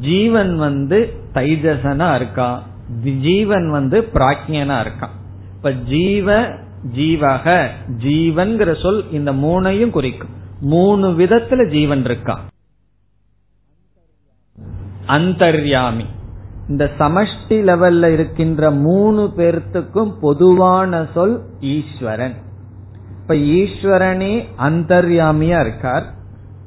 ஜீவன் வந்து தைஜசனா இருக்கா? ஜீவன் வந்து பிராக்யனா இருக்கான் இப்ப ஜீவ ஜீவக ஜீவன்கிற சொல் இந்த மூணையும் குறிக்கும். மூணு விதத்துல ஜீவன் இருக்கான் அந்தர்யாமி. இந்த சமஷ்டி லெவல்ல இருக்கின்ற மூணு பேர்த்துக்கும் பொதுவான சொல் ஈஸ்வரன். இப்ப ஈஸ்வரனே அந்தர்யாமியா இருக்கார்.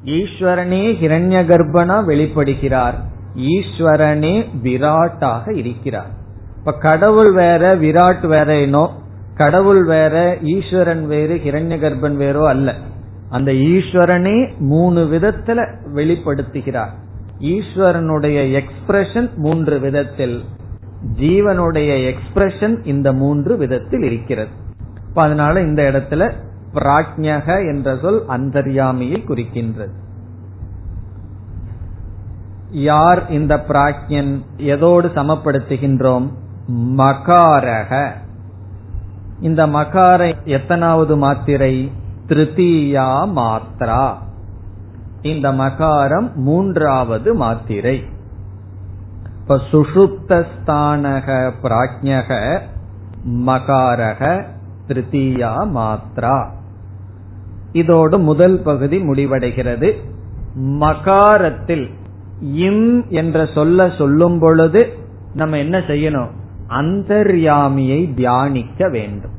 ஈஸ்வரனே ஹிரண்ய கர்ப்பனா வெளிப்படுகிறார். ஈஸ்வரனே விராட்டாக இருக்கிறார். இப்ப கடவுள் வேற விராட் வேற என்னோ கடவுள் வேற ஈஸ்வரன் வேறு ஹிரண்ய கர்ப்பன் வேறோ அல்ல. அந்த ஈஸ்வரனே மூணு விதத்துல வெளிப்படுத்துகிறார். ஈஸ்வரனுடைய எக்ஸ்பிரஷன் மூன்று விதத்தில். ஜீவனுடைய எக்ஸ்பிரஷன் இந்த மூன்று விதத்தில் இருக்கிறது. அதனால இந்த இடத்துல பிராஜ்யக என்ற சொல் அந்தர்யாமியை குறிக்கின்றது. யார் இந்த பிராக்யன் எதோடு சமப்படுத்துகின்றோம்? மகாரக. இந்த மகார எத்தனாவது மாத்திரை? திருத்தீயா மாத்ரா. இந்த மகாரம் மூன்றாவது மாத்திரை. இப்ப சுஷுப்தஸ்தானக பிராஜ்யக மகாரக திருத்தீயா மாத்ரா. இதோடு முதல் பகுதி முடிவடைகிறது. மகாரத்தில் இம் என்ற சொல்ல சொல்லும் பொழுது நம்ம என்ன செய்யணும்? அந்தர்யாமியை தியானிக்க வேண்டும்.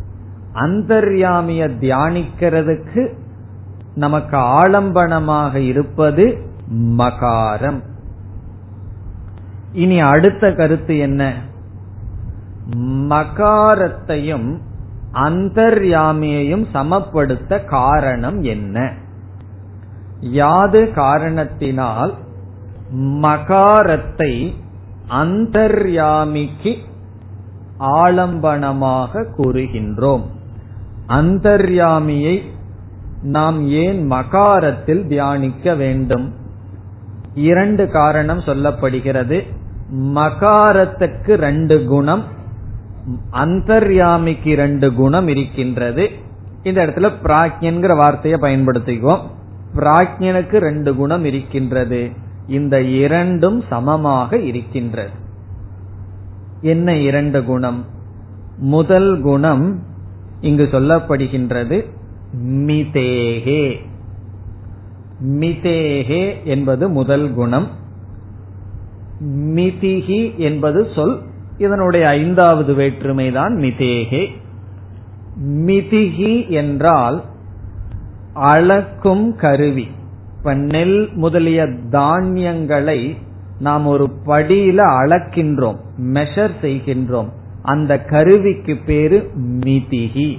அந்தர்யாமிய தியானிக்கிறதுக்கு நமக்கு ஆலம்பனமாக இருப்பது மகாரம். இனி அடுத்த கருத்து என்ன? மகாரத்தையும் அந்தர்யாமியையும் சமப்படுத்த காரணம் என்ன? யாது காரணத்தினால் மகாரத்தை அந்தர்யாமிக்கு ஆலம்பனமாக கூறுகின்றோம். அந்தர்யாமியை நாம் ஏன் மகாரத்தில் தியானிக்க வேண்டும்? இரண்டு காரணம் சொல்லப்படுகிறது. மகாரத்துக்கு ரெண்டு குணம் அந்தர்யாமிக்கு ரெண்டு குணம் இருக்கின்றது. இந்த இடத்துல பிராக்யன்கிற வார்த்தையை பயன்படுத்திக்குவோம். பிராக்யனுக்கு ரெண்டு குணம் இருக்கின்றது. இந்த இரண்டும் சமமாக இருக்கின்றது. என்ன இரண்டு குணம்? முதல் குணம் இங்கு சொல்லப்படுகின்றது. மிதேகே. மிதேகே என்பது முதல் குணம். மிதிகி என்பது சொல். இதனுடைய ஐந்தாவது வேற்றுமைதான் மிதேகே. மிதிகி என்றால் அளக்கும் கருவி. இப்ப நெல் முதலிய தானியங்களை நாம் ஒரு படியில அளக்கின்றோம் மெஷர் செய்கின்றோம். அந்த கருவிக்கு பேரு மிதிகி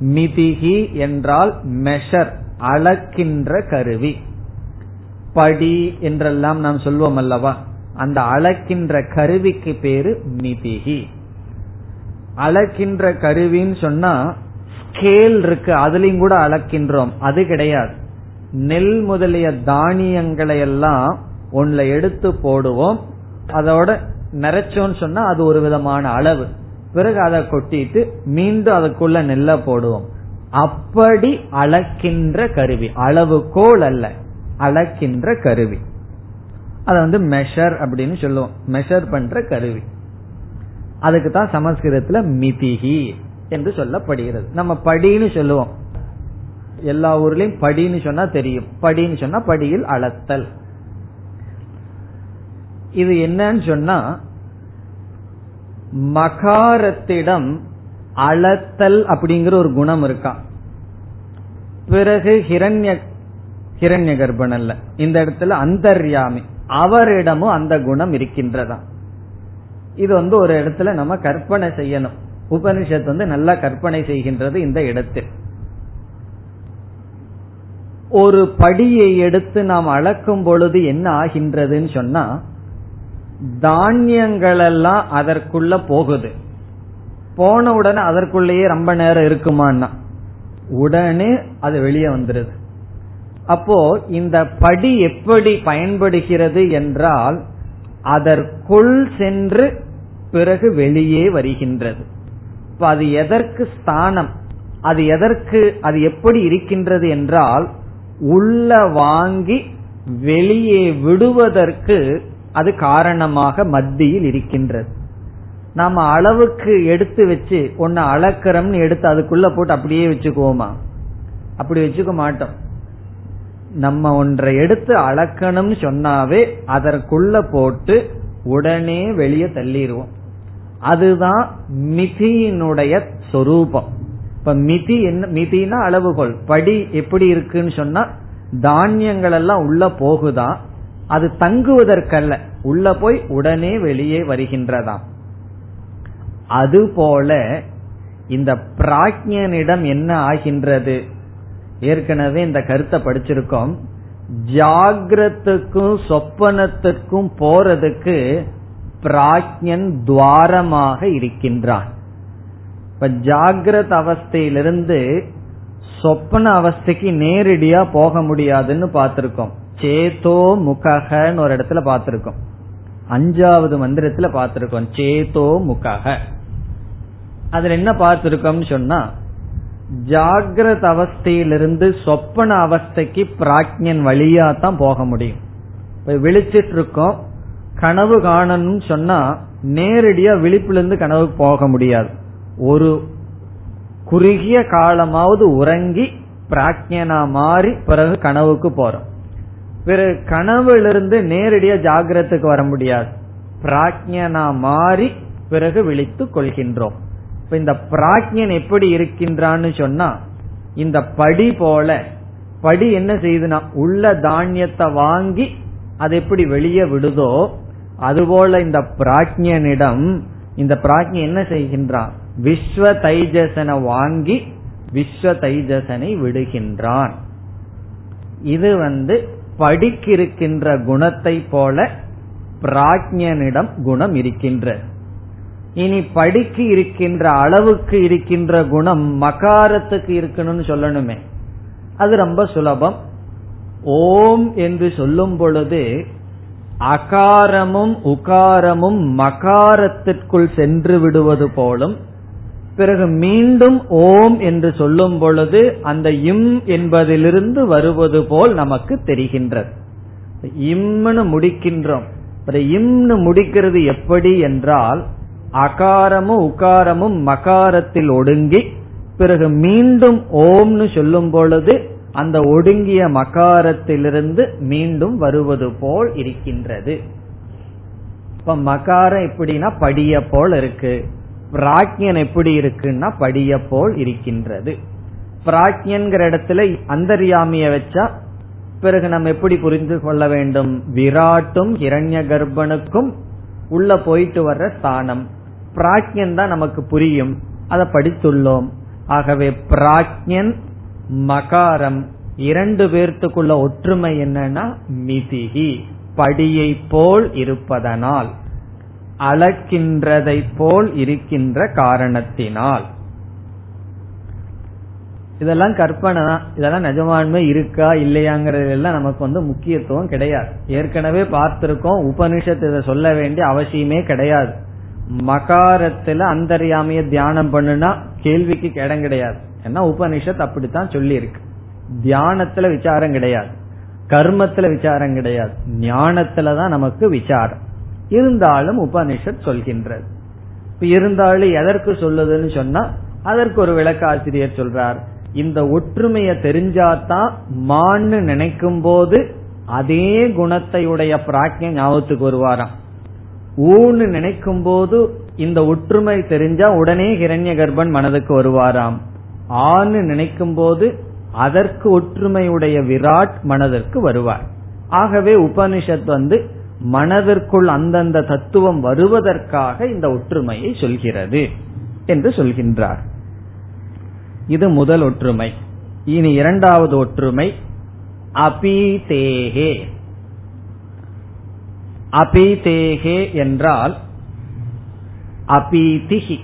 மிதிகி என்றால் மெஷர் அளக்கின்ற கருவி. படி என்றெல்லாம் நாம் சொல்வோம் அல்லவா? அந்த அளக்கின்ற கருவிக்கு பேரு மிதிகி. அளக்கின்ற கருவின்னு சொன்னா ஸ்கேல் இருக்கு அதுலயும் கூட அளக்கின்றோம். அது கிடையாது. நெல் முதலிய தானியங்களை எல்லாம் ஒன்ல எடுத்து போடுவோம். அதோட நிறைச்சோன்னு சொன்னா அது ஒரு விதமான அளவு. பிறகு அதை கொட்டிட்டு மீண்டும் அதுக்குள்ள நெல்ல போடுவோம். அப்படி அளக்கின்ற கருவி. அளவுகோல் அல்ல. அளக்கின்ற கருவி. அதை வந்து மெஷர் அப்படின்னு சொல்லுவோம். மெஷர் பண்ற கருவி. அதுக்கு தான் சமஸ்கிருதத்துல மிதிகி என்று சொல்லப்படுகிறது. நம்ம படின்னு சொல்லுவோம். எல்லா ஊர்லயும் படின்னு சொன்னா தெரியும். படின்னு சொன்னா படியில் அளத்தல். இது என்னன்னு சொன்னா மகாரத்திடம் அளத்தல் அப்படிங்கிற ஒரு குணம் இருக்கான் பிறகு ஹிரண்ய ஹிரண்ய கர்ப்பன் அல்ல இந்த இடத்துல அந்தர்யாமி. அவரிடமும் அந்த குணம் இருக்கின்றதா? இது வந்து ஒரு இடத்துல நம்ம கற்பனை செய்யணும். உபனிஷத் வந்து நல்லா கற்பனை செய்கின்றது இந்த இடத்தில். ஒரு படியை எடுத்து நாம் அளக்கும் பொழுது என்ன ஆகின்றதுன்னு சொன்னா தானியங்கள் எல்லாம் அதற்குள்ள போகுது. போன உடனே அதற்குள்ளேயே ரொம்ப நேரம் இருக்குமான்னா உடனே அது வெளியே வந்துருது. அப்போ இந்த படி எப்படி பயன்படுகிறது என்றால் அதற்குள் சென்று பிறகு வெளியே வருகின்றது. இப்ப அது எதற்கு ஸ்தானம்? அது எதற்கு அது எப்படி இருக்கின்றது என்றால் உள்ள வாங்கி வெளியே விடுவதற்கு அது காரணமாக மத்தியில் இருக்கின்றது. நாம அளவுக்கு எடுத்து வச்சு ஒன்னு அளக்கிறோம்னு எடுத்து அதுக்குள்ள போட்டு அப்படியே வச்சுக்குவோமா? அப்படி வச்சுக்க மாட்டோம். நம்ம ஒன்றை எடுத்து அளக்கணும்னு சொன்னாவே அதற்குள்ள போட்டு உடனே வெளியே தள்ளிடுவோம். அதுதான் மிதியினுடைய சொரூபம். இப்ப மிதி என்ன மிதினா அளவுகோல். படி எப்படி இருக்குன்னு சொன்னா தானியங்கள் எல்லாம் உள்ள போகுதான் அது தங்குவதற்கல்ல. உள்ள போய் உடனே வெளியே வருகின்றதாம். அதுபோல இந்த பிராஜ்யனிடம் என்ன ஆகின்றது? ஏற்கனவே இந்த கருத்தை படிச்சிருக்கோம். ஜாகிரத்துக்கும் சொப்பனத்துக்கும் போறதுக்கு பிராஜ்யன் துவாரமாக இருக்கின்றான். இப்ப ஜாகிரத அவஸ்தையிலிருந்து சொப்பன அவஸ்தைக்கு நேரடியா போக முடியாதுன்னு பார்த்திருக்கோம். சேதோ முகஹன்னு ஒரு இடத்துல பார்த்திருக்கோம். அஞ்சாவது மந்திரத்துல பார்த்திருக்கோம். சேதோ முகக அதுல என்ன பார்த்திருக்கோம் சொன்னா ஜாகிரத அவஸ்தையிலிருந்து சொப்பன அவஸ்தைக்கு பிராக்ஞன் வழியா தான் போக முடியும். இப்ப விழிச்சிட்டு இருக்கோம் கனவு காணணும்னு சொன்னா நேரடியா விழிப்பிலிருந்து கனவு போக முடியாது. ஒரு குறுகிய காலமாவது உறங்கி பிராக்ஞனா மாறி பிறகு கனவுக்கு போறோம். பிறகு கனவிலிருந்து நேரடியா ஜாகிரத்துக்கு வர முடியாது. பிராக்ஞனா மாறி பிறகு விழித்து கொள்கின்றோம். இப்ப இந்த பிராக்ஞன் எப்படி இருக்கின்றான்னு சொன்னா இந்த படி போல படி என்ன செய்யுதுன்னா உள்ள தானியத்தை வாங்கி அது எப்படி வெளியே விடுதோ அதுபோல இந்த பிராக்ஞனிடம் இந்த பிராக்ஞன் என்ன செய்கின்றான் விஸ்வ தைஜசனை வாங்கி விஸ்வ தைஜசனை விடுகின்றான். இது வந்து படிக்கிருக்கின்ற குணத்தை போல பிராஜ்யனிடம் குணம் இருக்கின்ற. இனி படிக்கு இருக்கின்ற அளவுக்கு இருக்கின்ற குணம் மகாரத்துக்கு இருக்கணும்னு சொல்லணுமே. அது ரொம்ப சுலபம். ஓம் என்று சொல்லும் பொழுது அகாரமும் உகாரமும் மகாரத்திற்குள் சென்று விடுவது போலும் பிறகு மீண்டும் ஓம் என்று சொல்லும் பொழுது அந்த இம் என்பதிலிருந்து வருவது போல் நமக்கு தெரிகின்றது. இம்னு முடிக்கின்றோம். இம்னு முடிக்கிறது எப்படி என்றால் அகாரமும் உகாரமும் மகாரத்தில் ஒடுங்கி பிறகு மீண்டும் ஓம்னு சொல்லும் பொழுது அந்த ஒடுங்கிய மகாரத்திலிருந்து மீண்டும் வருவது போல் இருக்கின்றது. இப்ப மகாரம் எப்படின்னா படிய போல் இருக்கு. பிராக்யன் எப்படி இருக்குன்னா படிய போல் இருக்கின்றது. பிராக்யன்கிற இடத்துல அந்தரியாமிய வச்சா பிறகு நம்ம எப்படி புரிந்து கொள்ள வேண்டும்? விராட்டும் இரண்ய கர்ப்பனுக்கும் உள்ள போயிட்டு வர்ற ஸ்தானம். பிராக்யன் தான் நமக்கு புரியும். அதை படித்துள்ளோம். ஆகவே பிராக்யன் மகாரம் இரண்டு பேர்த்துக்குள்ள ஒற்றுமை என்னன்னா மிதிகி. படியை போல் இருப்பதனால். அளக்கின்றதை போல் இருக்கின்ற காரணத்தினால். இதெல்லாம் கற்பனை தான். இதெல்லாம் நிஜமான்மை இருக்கா இல்லையாங்கிறது எல்லாம் நமக்கு வந்து முக்கியத்துவம் கிடையாது. ஏற்கனவே பார்த்திருக்கோம் உபனிஷத்து இதை சொல்ல வேண்டிய அவசியமே கிடையாது. மகாரத்துல அந்தரியாமைய தியானம் பண்ணுனா கேள்விக்கு இடம் கிடையாது. ஏன்னா உபனிஷத் அப்படித்தான் சொல்லி இருக்கு தியானத்துல விசாரம் கிடையாது. கர்மத்துல விசாரம் கிடையாது. ஞானத்துலதான் நமக்கு விசாரம். இருந்தாலும் உபனிஷத் சொல்கின்றது. இருந்தாலும் எதற்கு சொல்லுதுன்னு சொன்னா அதற்கு ஒரு விளக்காசிரியர் சொல்றார் இந்த ஒற்றுமையை தெரிஞ்சாதான் மான்னு நினைக்கும் போது அதே குணத்தை உடைய பிராக்ஞ ஞாபகத்துக்கு வருவாராம். ஊன்னு நினைக்கும் போது இந்த ஒற்றுமை தெரிஞ்சா உடனே ஹிரண்ய கர்ப்பன் மனதுக்கு வருவாராம். ஆன்னு நினைக்கும் போது அதற்கு ஒற்றுமையுடைய விராட் மனதிற்கு வருவார். ஆகவே உபனிஷத் வந்து மனதிற்குள் அந்தந்த தத்துவம் வருவதற்காக இந்த ஒற்றுமையை சொல்கிறது என்று சொல்கின்றார். இது முதல் ஒற்றுமை. இனி இரண்டாவது ஒற்றுமை அபிதேகே. அபிதேகே என்றால் அபீதிகி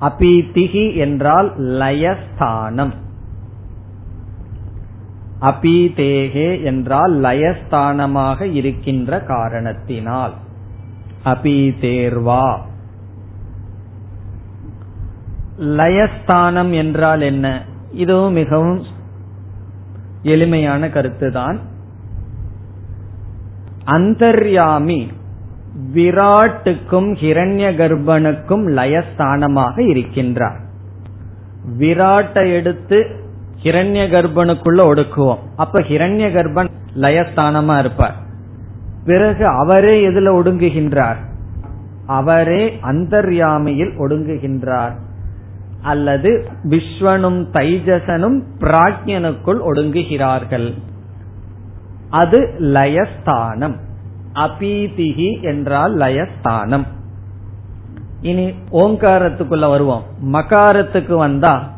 அபீதிகி என்றால் லயஸ்தானம். அபீதேகே என்றால் லயஸ்தானமாக இருக்கின்ற காரணத்தினால். அபீதேர்வா. லயஸ்தானம் என்றால் என்ன? இதுவும் மிகவும் எளிமையான கருத்துதான். அந்தர்யாமி விராட்டுக்கும் ஹிரண்ய கர்ப்பனுக்கும் லயஸ்தானமாக இருக்கின்றார். விராட்டை எடுத்து ஹிரண்ய கர்ப்பனுக்குள்ள ஒடுக்குவோம். அப்ப ஹிரண்ய கர்ப்பன் லயஸ்தானமா இருப்பார். பிறகு அவரே எதுல ஒடுங்குகின்றார்? அவரே அந்தர்யாமியில் ஒடுங்குகின்றார். அல்லது விஸ்வனும் தைஜசனும் பிராஜ்யனுக்குள் ஒடுங்குகிறார்கள். அது லயஸ்தானம். அபீதிகி என்றால் லயஸ்தானம். இனி ஓங்காரத்துக்குள்ள வருவோம். மகாரத்துக்கு வந்தா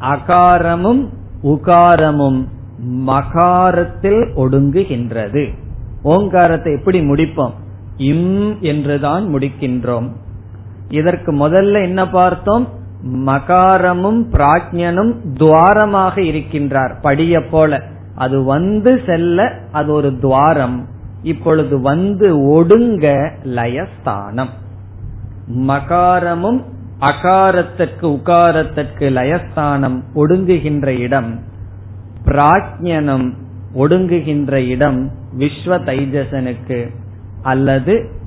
அகாரமும் உகாரமும் மகாரத்தில் ஒடுங்குகின்றது. ஓங்காரத்தை எப்படி முடிப்போம்? இம் என்றுதான் முடிக்கின்றோம். இதற்கு முதல்ல என்ன பார்த்தோம்? மகாரமும் பிராஜ்யனும் துவாரமாக இருக்கின்றார். படிய போல. அது வந்து செல்ல அது ஒரு துவாரம். இப்பொழுது வந்து ஒடுங்க லயஸ்தானம். மகாரமும் அகாரத்திற்கு உகாரத்திற்கு லயஸ்தானம் ஒடுங்குகின்ற இடம் பிராஜ்யனம் ஒடுங்குகின்ற இடம் விஸ்வ தைஜசனுக்கு அல்லது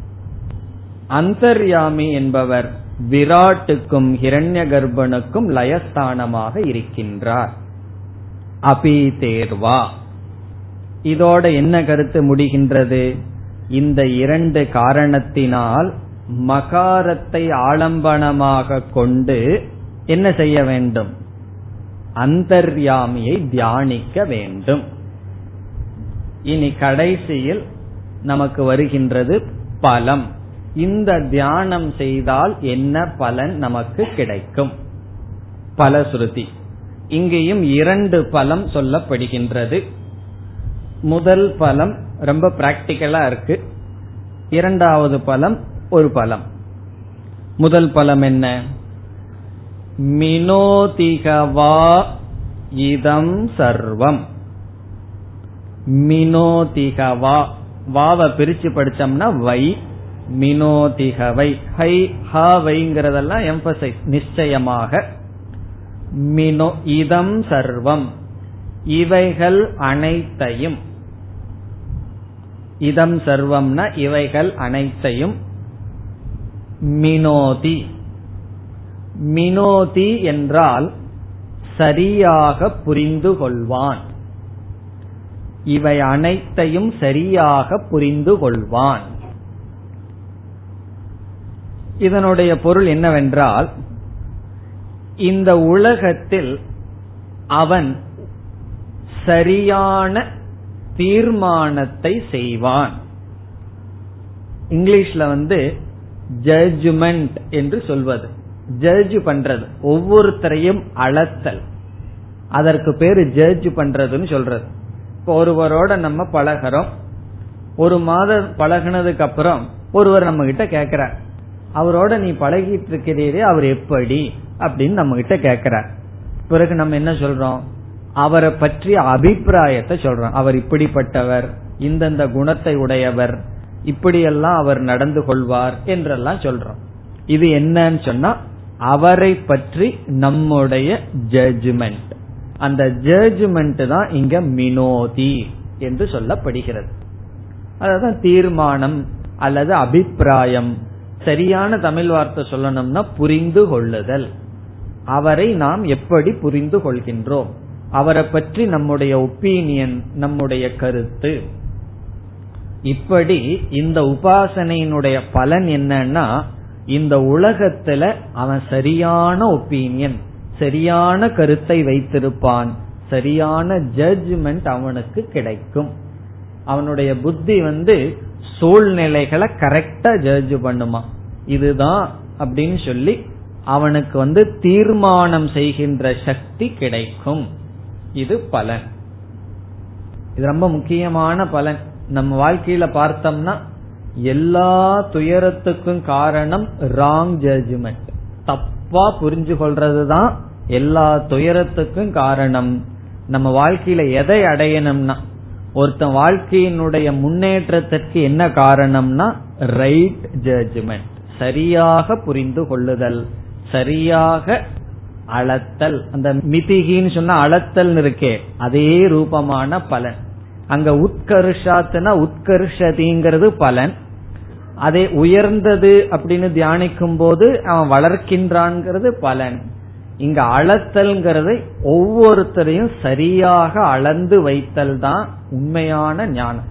அந்தர்யாமி என்பவர் விராட்டுக்கும் ஹிரண்ய கர்ப்பனுக்கும் லயஸ்தானமாக இருக்கின்றார். அபி தேர்வா. இதோட என்ன கருத்து முடிகின்றது? இந்த இரண்டு காரணத்தினால் மகாரத்தை ஆலம்பனமாக கொண்டு என்ன செய்ய வேண்டும்? அந்தர்யாமியை தியானிக்க வேண்டும். இனி கடைசியில் நமக்கு வருகின்றது பலம். இந்த தியானம் செய்தால் என்ன பலன் நமக்கு கிடைக்கும்? பலஸ்ருதி. இங்கேயும் இரண்டு பலம் சொல்லப்படுகின்றது. முதல் பலம் ரொம்ப பிராக்டிக்கலா இருக்கு. இரண்டாவது பலம் ஒரு பலம். முதல் பலம் என்ன? மினோதிகவா இதம் சர்வம். மினோதிகவா வாவ பிரிச்சு படிச்சோம்னா வை மினோதிகவை. ஹை ஹ வைங்கிறதெல்லாம் எம்பசைஸ் நிச்சயமாக. மினோ இதம் சர்வம். இவைகள் அனைத்தையும். இதம் சர்வம்னா இவைகள் அனைத்தையும். மினோதி. மினோதி என்றால் சரியாக புரிந்து கொள்வான். இவை அனைத்தையும் சரியாக புரிந்து கொள்வான். இதனுடைய பொருள் என்னவென்றால் இந்த உலகத்தில் அவன் சரியான தீர்மானத்தை செய்வான். இங்கிலீஷ்ல வந்து ஜட்ஜ்மெண்ட் என்று சொல்வது. ஜட்ஜ் பண்றது. ஒவ்வொருத்தரையும் அளத்தல் அதற்கு பேரு ஜட்ஜ் பண்றதுன்னு சொல்றது. இப்போ ஒருவரோட நம்ம பழகிறோம். ஒரு மாதம் பழகினதுக்கு அப்புறம் ஒருவர் நம்ம கிட்ட கேக்குறார். அவரோட நீ பழகிட்டு இருக்கிறீரே அவர் எப்படி அப்படின்னு நம்ம கிட்ட கேக்குறார். பிறகு நம்ம என்ன சொல்றோம்? அவரை பற்றிய அபிப்பிராயத்தை சொல்றோம். அவர் இப்படிப்பட்டவர் இந்தந்த குணத்தை உடையவர் இப்படியெல்லாம் அவர் நடந்து கொள்வார் என்றெல்லாம் சொல்றோம். இது என்னன்னு சொன்னா அவரை பற்றி நம்முடைய ஜட்ஜ்மெண்ட் அந்த ஜட்ஜ்மெண்ட் தான் இங்க மினோதி என்று சொல்லப்படுகிறது. அதான் தீர்மானம் அல்லது அபிப்பிராயம். சரியான தமிழ் வார்த்தை சொல்லணும்னா புரிந்து கொள்ளுதல். அவரை நாம் எப்படி புரிந்து கொள்கின்றோம்? அவரை பற்றி நம்முடைய ஒப்பீனியன் நம்முடைய கருத்து. இப்படி இந்த உபாசனையினுடைய பலன் என்னன்னா இந்த உலகத்துல அவன் சரியான ஒப்பீனியன் சரியான கருத்தை வைத்திருப்பான் சரியான ஜட்ஜ்மெண்ட் அவனுக்கு கிடைக்கும். அவனுடைய புத்தி வந்து சூழ்நிலைகளை கரெக்டா ஜட்ஜ் பண்ணுமா. இதுதான் அப்படின்னு சொல்லி அவனுக்கு வந்து தீர்மானம் செய்கின்ற சக்தி கிடைக்கும். இது பலன். இது ரொம்ப முக்கியமான பலன். நம்ம வாழ்க்கையில பார்த்தோம்னா எல்லா துயரத்துக்கும் காரணம் ராங் ஜட்ஜ்மெண்ட் தப்பா புரிஞ்சு கொள்றதுதான் எல்லா துயரத்துக்கும் காரணம். நம்ம வாழ்க்கையில எதை அடையணும்னா ஒருத்தன் வாழ்க்கையினுடைய முன்னேற்றத்திற்கு என்ன காரணம்னா ரைட் ஜட்ஜ்மெண்ட் சரியாக புரிந்து கொள்ளுதல் சரியாக அளத்தல். அந்த மிதிகின்னு சொன்னா அளத்தல் இருக்கே அதே ரூபமான பலன். அங்க உத்கர்ஷாத்துனா உத்கர்ஷதிங்கிறது பலன். அதை உயர்ந்தது அப்படின்னு தியானிக்கும் போது அவன் வளர்க்கின்றான்ங்கிறது பலன். இங்க அளத்தல்ங்கிறது ஒவ்வொருத்தரையும் சரியாக அளந்து வைத்தல் தான் உண்மையான ஞானம்.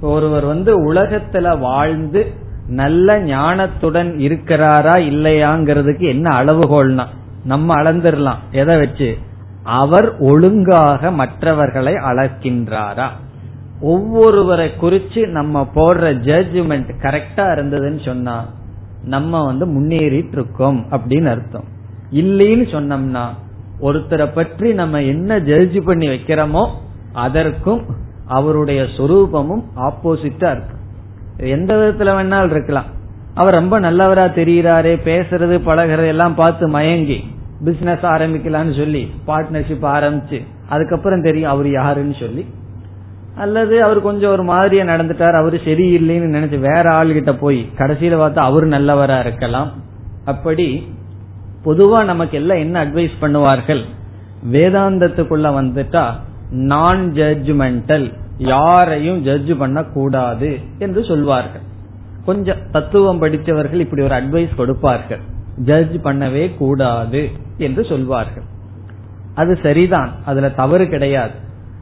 ஒருவர் வந்து உலகத்துல வாழ்ந்து நல்ல ஞானத்துடன் இருக்கிறாரா இல்லையாங்கிறதுக்கு என்ன அளவுகோல்னா? நம்ம அளந்துடலாம் எதை வச்சு? அவர் ஒழுங்காக மற்றவர்களை அளக்கின்றாரா ஒவ்வொருவரை குறிச்சு நம்ம போடுற ஜட்ஜ்மெண்ட் கரெக்டா இருந்ததுன்னு சொன்னா நம்ம வந்து முன்னேறிட்டு இருக்கோம் அப்படின்னு அர்த்தம். இல்லைன்னு சொன்னோம்னா ஒருத்தரை பற்றி நம்ம என்ன ஜட்ஜ் பண்ணி வைக்கிறோமோ அதற்கும் அவருடைய சொரூபமும் ஆப்போசிட்டா இருக்கு எந்த விதத்துல வேணாலும் இருக்கலாம். அவர் ரொம்ப நல்லவரா தெரிகிறாரே பேசுறது பழகிறது எல்லாம் பார்த்து மயங்கி பிசினஸ் ஆரம்பிக்கலாம்னு சொல்லி பார்ட்னர்ஷிப் ஆரம்பிச்சு அதுக்கப்புறம் தெரியும் அவர் யாருன்னு சொல்லி. அல்லது அவர் கொஞ்சம் ஒரு மாதிரியா நடந்துட்டார் அவரு சரியில்லைன்னு நினைச்சு வேற ஆள் கிட்ட போய் கடைசியில பார்த்தா அவரு நல்லவரா இருக்கலாம். அப்படி பொதுவா நமக்கு எல்லாம் என்ன அட்வைஸ் பண்ணுவார்கள்? வேதாந்தத்துக்குள்ள வந்துட்டா நான் ஜட்ஜ்மெண்டல் யாரையும் ஜட்ஜ் பண்ண கூடாது என்று சொல்வார்கள். கொஞ்சம் தத்துவம் படித்தவர்கள் இப்படி ஒரு அட்வைஸ் கொடுப்பார்கள். ஜட்ஜ் பண்ணவே கூடாது என்று சொல்வார்கள். அது சரிதான். அதுல தவறு கிடையாது.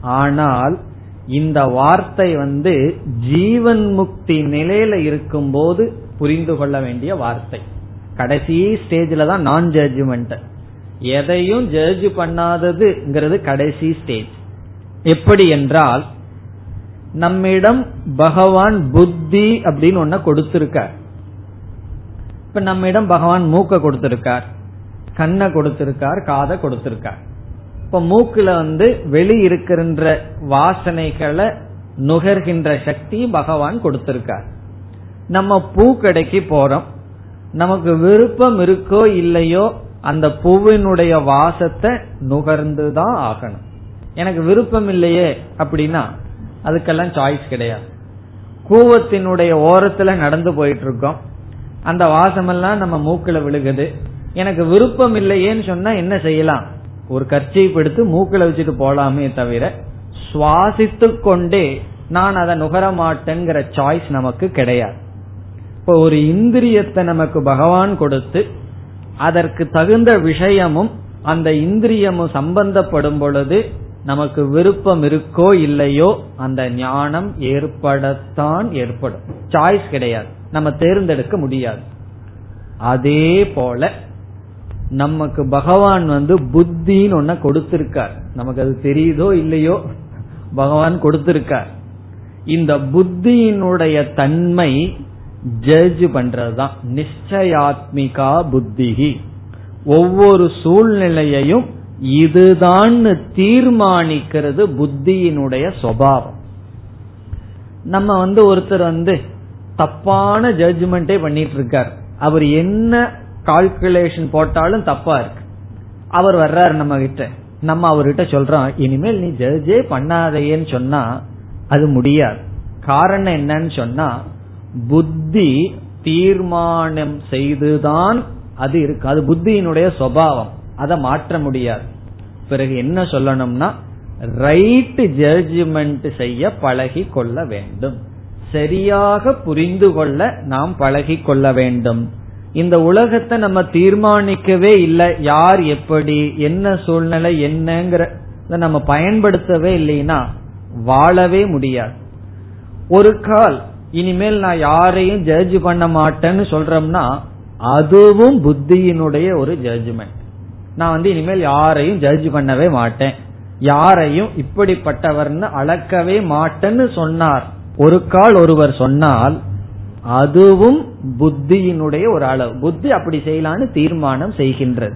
ஆனால் இந்த வார்த்தை வந்து ஜீவன் முக்தி நிலையில இருக்கும் போது புரிந்து கொள்ள வேண்டிய வார்த்தை. கடைசி ஸ்டேஜ்ல தான் நான் ஜட்ஜ்மெண்ட் எதையும் ஜட்ஜ் பண்ணாததுங்கிறது கடைசி ஸ்டேஜ் எப்படி என்றால் நம்மிடம் பகவான் புத்தி அப்படின்னு ஒன்ன கொடுத்திருக்கார். இப்ப நம்மிடம் பகவான் மூக்க கொடுத்திருக்கார் கண்ணை கொடுத்திருக்கார் காதை கொடுத்திருக்கார். இப்ப மூக்குல வந்து வெளி இருக்கின்ற வாசனைகளை நுகர்கின்ற சக்தி பகவான் கொடுத்திருக்கார். நம்ம பூக்கடைக்கு போறோம். நமக்கு விருப்பம் இருக்கோ இல்லையோ அந்த பூவினுடைய வாசத்தை நுகர்ந்துதான் ஆகணும். எனக்கு விருப்பம் இல்லையே அப்படின்னா அதுக்கெல்லாம் சாய்ஸ் கிடையாது. கூவத்தினுடைய ஓரத்துல நடந்து போயிட்டு இருக்கோம் அந்த வாசமெல்லாம் நம்ம மூக்குல விழுகுது. எனக்கு விருப்பம் இல்லையேன்னு சொன்னா என்ன செய்யலாம்? ஒரு கர்ச்சீப் எடுத்து மூக்குல வச்சுட்டு போலாமே தவிர சுவாசித்து கொண்டே நான் அதை நுகர மாட்டேங்கிற சாய்ஸ் நமக்கு கிடையாது. இப்போ ஒரு இந்திரியத்தை நமக்கு பகவான் கொடுத்து அதற்கு தகுந்த விஷயமும் அந்த இந்திரியமும் சம்பந்தப்படும் பொழுது நமக்கு விருப்பம் இருக்கோ இல்லையோ அந்த ஞானம் ஏற்படத்தான் ஏற்படும். சாய்ஸ் கிடையாது. நம்ம தேர்ந்தெடுக்க முடியாது. அதே போல நமக்கு பகவான் வந்து புத்தின்னு ஒன்ன கொடுத்திருக்கார். நமக்கு அது தெரியுதோ இல்லையோ பகவான் கொடுத்திருக்கார். இந்த புத்தியினுடைய தன்மை ஜட்ஜ் பண்றதுதான். நிச்சயாத்மிகா புத்திகி ஒவ்வொரு சூழ்நிலையையும் இதுதான் தீர்மானிக்கிறது புத்தியினுடைய சுவாவம் நம்ம வந்து ஒருத்தர் வந்து தப்பான ஜட்ஜ்மெண்டே பண்ணிட்டு இருக்கார் அவர் என்ன கால்குலேஷன் போட்டாலும் தப்பா இருக்கு. அவர் வர்றாரு நம்ம கிட்ட நம்ம அவர்கிட்ட சொல்றோம் இனிமேல் நீ ஜட்ஜே பண்ணாதையேன்னு சொன்னா அது முடியாது. காரணம் என்னன்னு சொன்னா புத்தி தீர்மானம் செய்துதான் அது இருக்கு. அது புத்தியினுடைய சுவாவம் அதை மாற்ற முடியாது. பிறகு என்ன சொல்லணும்னா ரைட் ஜட்ஜ்மெண்ட் செய்ய பழகி கொள்ள வேண்டும். சரியாக புரிந்து கொள்ள நாம் பழகி கொள்ள வேண்டும். இந்த உலகத்தை நம்ம தீர்மானிக்கவே இல்லை. யார் எப்படி என்ன சூழ்நிலை என்னங்கிற நம்ம பயன்படுத்தவே இல்லைன்னா வாழவே முடியாது. ஒரு கால் இனிமேல் நான் யாரையும் ஜட்ஜ் பண்ண மாட்டேன்னு சொல்றோம்னா அதுவும் புத்தியினுடைய ஒரு ஜட்ஜ்மெண்ட் நான் வந்து இனிமேல் யாரையும் ஜட்ஜ் பண்ணவே மாட்டேன். யாரையும் இப்படிப்பட்டவர்னு அளக்கவே மாட்டேன்னு சொன்னார். ஒரு கால் ஒருவர் சொன்னால் அதுவும் புத்தியினுடைய ஒரு அளவு. புத்தி அப்படி செய்யலான்னு தீர்மானம் செய்கின்றது.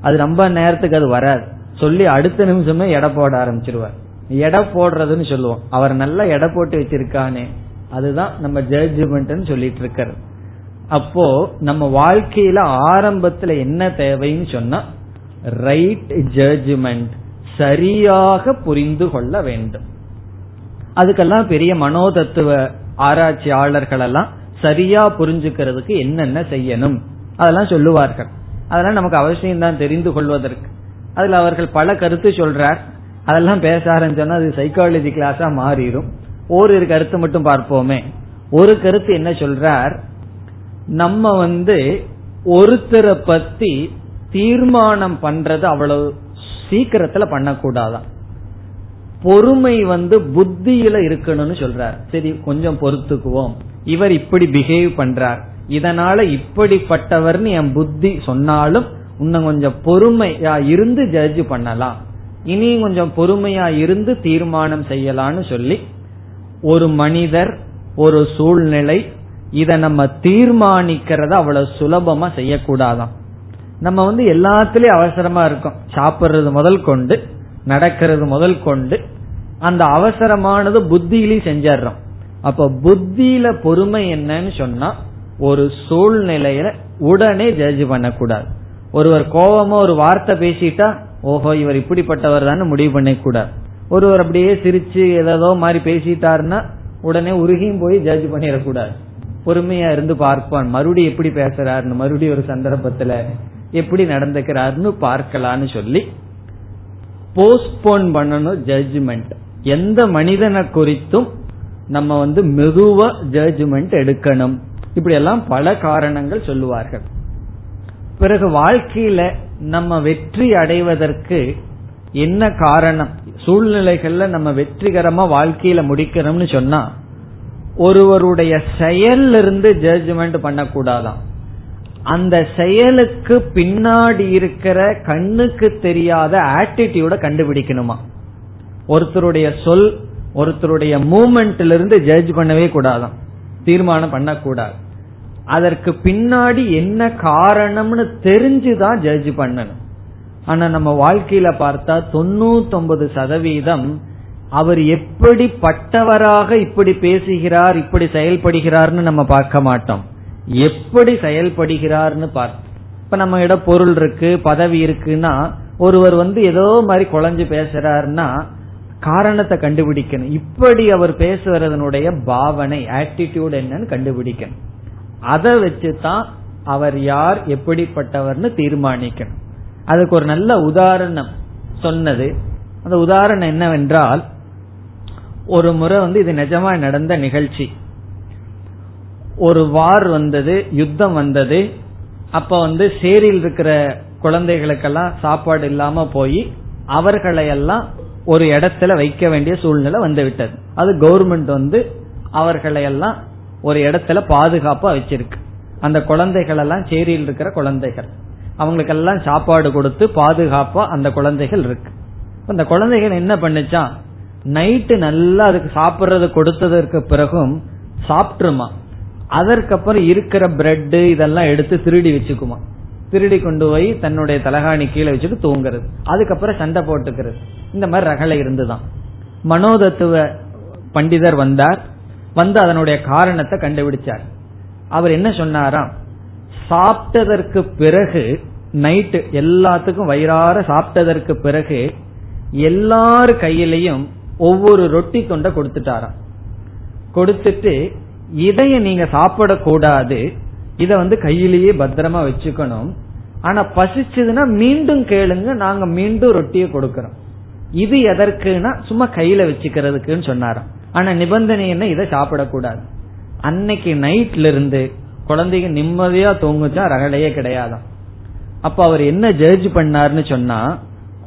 அது ரொம்ப நேரத்துக்கு அது வராது. சொல்லி அடுத்த நிமிஷமே எடை போட ஆரம்பிச்சிருவார். எடை போடுறதுன்னு சொல்லுவோம். அவர் நல்லா எடை போட்டு வச்சிருக்கானே. அதுதான் நம்ம ஜட்ஜ்மெண்ட் சொல்லிட்டு இருக்கிறது அப்போ நம்ம வாழ்க்கையில ஆரம்பத்துல என்ன தேவைன்னு சொன்னா ரைட் ஜட்ஜ்மெண்ட் சரியாக புரிந்து கொள்ள வேண்டும். அதுக்கெல்லாம் பெரிய மனோதத்துவ ஆராய்ச்சியாளர்கள் எல்லாம் சரியா புரிஞ்சுக்கிறதுக்கு என்னென்ன செய்யணும்? அதெல்லாம் சொல்லுவார்கள். அதெல்லாம் நமக்கு அவசியம் தான் தெரிந்து கொள்வதற்கு. அதுல அவர்கள் பல கருத்து சொல்றார். அதெல்லாம் பேச ஆரம்பிச்சோன்னா அது சைக்காலஜி கிளாஸா மாறிடும். ஒரு கருத்து மட்டும் பார்ப்போமே. ஒரு கருத்து என்ன சொல்றார்? நம்ம வந்து ஒருத்தரை பத்தி தீர்மானம் பண்றது அவ்வளவு சீக்கிரத்துல பண்ணக்கூடாதான். பொறுமை வந்து புத்தியில இருக்கணும்னு சொல்றார். சரி கொஞ்சம் பொறுத்துக்குவோம். இவர் இப்படி பிஹேவ் பண்றார். இதனால இப்படிப்பட்டவர்னு என் புத்தி சொன்னாலும் இன்னும் கொஞ்சம் பொறுமையா இருந்து ஜட்ஜ் பண்ணலாம். இனி கொஞ்சம் பொறுமையா இருந்து தீர்மானம் செய்யலாம்னு சொல்லி ஒரு மனிதர் ஒரு சூழ்நிலை இத நம்ம தீர்மானிக்கிறத அவ்வளவு சுலபமா செய்யக்கூடாதான். நம்ம வந்து எல்லாத்துலயும் அவசரமா இருக்கோம். சாப்பிடுறது முதல் கொண்டு நடக்கிறது முதல் கொண்டு அந்த அவசரமானது புத்தியிலையும் செஞ்சிடறோம். அப்ப புத்தியில பொறுமை என்னன்னு சொன்னா ஒரு சூழ்நிலையில உடனே ஜட்ஜ் பண்ணக்கூடாது. ஒருவர் கோபமா ஒரு வார்த்தை பேசிட்டா ஓஹோ இவர் இப்படிப்பட்டவர் தான் முடிவு பண்ணக்கூடாது. ஒருவர் அப்படியே சிரிச்சு ஏதோ மாதிரி பேசிட்டாருன்னா உடனே உருகியும் போய் ஜட்ஜ் பண்ணிடக்கூடாது. பொறுமையா இருந்து பார்ப்பான். மறுபடியும் எப்படி பேசுறாருன்னு மறுபடியும் ஒரு சந்தர்ப்பத்துல எப்படி நடந்துக்கிறாருன்னு பார்க்கலான்னு சொல்லி போஸ்ட்போன் பண்ணணும் ஜட்ஜ்மெண்ட் எந்த மனிதனை குறித்தும் நம்ம வந்து மெதுவா ஜட்ஜ்மெண்ட் எடுக்கணும். இப்படி எல்லாம் பல காரணங்கள் சொல்லுவார்கள். பிறகு வாழ்க்கையில நம்ம வெற்றி அடைவதற்கு என்ன காரணம்? சூழ்நிலைகள்ல நம்ம வெற்றிகரமா வாழ்க்கையில முடிக்கிறோம்னு சொன்னா ஒருவருடைய செயல்ல இருந்து ஜட்ஜ்மெண்ட் பண்ணக்கூடாதான் அந்த செயலுக்கு பின்னாடி இருக்கிற கண்ணுக்கு தெரியாத ஆட்டிடியூட கண்டுபிடிக்கணுமா? ஒருத்தருடைய சொல் ஒருத்தருடைய மூமெண்ட்ல இருந்து ஜட்ஜ் பண்ணவே கூடாதான். தீர்மானம் பண்ணக்கூடாது. அதற்கு பின்னாடி என்ன காரணம்னு தெரிஞ்சுதான் ஜட்ஜ் பண்ணணும். ஆனா நம்ம வாழ்க்கையில பார்த்தா தொண்ணூத்தொன்பது சதவீதம் அவர் எப்படிப்பட்டவராக இப்படி பேசுகிறார் இப்படி செயல்படுகிறார்னு நம்ம பார்க்க மாட்டோம். எப்படி செயல்படுகிறார்னு பார்த்து இப்ப நம்ம இட பொருள் இருக்கு பதவி இருக்குன்னா ஒருவர் வந்து ஏதோ மாதிரி குழஞ்சு பேசுறாருன்னா காரணத்தை கண்டுபிடிக்கணும். இப்படி அவர் பேசுறதனுடைய பாவனை ஆட்டிடியூட் என்னன்னு கண்டுபிடிக்கணும். அதை வச்சுதான் அவர் யார் எப்படிப்பட்டவர்னு தீர்மானிக்கணும். அதுக்கு ஒரு நல்ல உதாரணம் சொன்னது. அந்த உதாரணம் என்னவென்றால் ஒரு முறை வந்து இது நிஜமா நடந்த நிகழ்ச்சி. ஒரு வார் வந்தது யுத்தம் வந்தது அப்ப வந்து சேரியில் இருக்கிற குழந்தைகளுக்கெல்லாம் சாப்பாடு இல்லாம போய் அவர்களையெல்லாம் ஒரு இடத்துல வைக்க வேண்டிய சூழ்நிலை வந்து விட்டது அது கவர்மெண்ட் வந்து அவர்களை எல்லாம் ஒரு இடத்துல பாதுகாப்பா வச்சிருக்கு. அந்த குழந்தைகள் எல்லாம் சேரியில் இருக்கிற குழந்தைகள். அவங்களுக்கெல்லாம் சாப்பாடு கொடுத்து பாதுகாப்பா அந்த குழந்தைகள் இருக்கு. அந்த குழந்தைகள் என்ன பண்ணுச்சா நைட்டு நல்லா அதுக்கு சாப்பிட்றது கொடுத்ததற்கு பிறகும் சாப்பிட்டுருமா? அதற்கப்புறம் இருக்கிற பிரெட் இதெல்லாம் எடுத்து திருடி வச்சுக்குமா. திருடி கொண்டு போய் தன்னுடைய தலகாணி கீழே வச்சுட்டு தூங்குறது. அதுக்கப்புறம் சண்டை போட்டுக்கிறது. இந்த மாதிரி ரகலை இருந்துதான். மனோதத்துவ பண்டிதர் வந்தார். வந்து அதனுடைய காரணத்தை கண்டுபிடிச்சார். அவர் என்ன சொன்னாராம்? சாப்பிட்டதற்கு பிறகு நைட்டு எல்லாத்துக்கும் வயிறார சாப்பிட்டதற்கு பிறகு எல்லார் கையிலையும் ஒவ்வொரு ரொட்டி தொண்டை கொடுத்துட்டாராம். கொடுத்துட்டு இதைய நீங்க சாப்பிடக்கூடாது. இத வந்து கையிலேயே பத்திரமா வச்சுக்கணும். ஆனா பசிச்சதுன்னா மீண்டும் கேளுங்க நாங்க மீண்டும் ரொட்டியை கொடுக்கறோம். இது எதற்குனா சும்மா கையில வச்சுக்கிறதுக்குன்னு சொன்னாராம். ஆனா நிபந்தனை என்ன? இதை சாப்பிடக்கூடாது. அன்னைக்கு நைட்ல இருந்து குழந்தைங்க நிம்மதியா தூங்குச்சா? ரகலையே கிடையாதாம். அப்ப அவர் என்ன ஜட்ஜ் பண்ணார்னு சொன்னா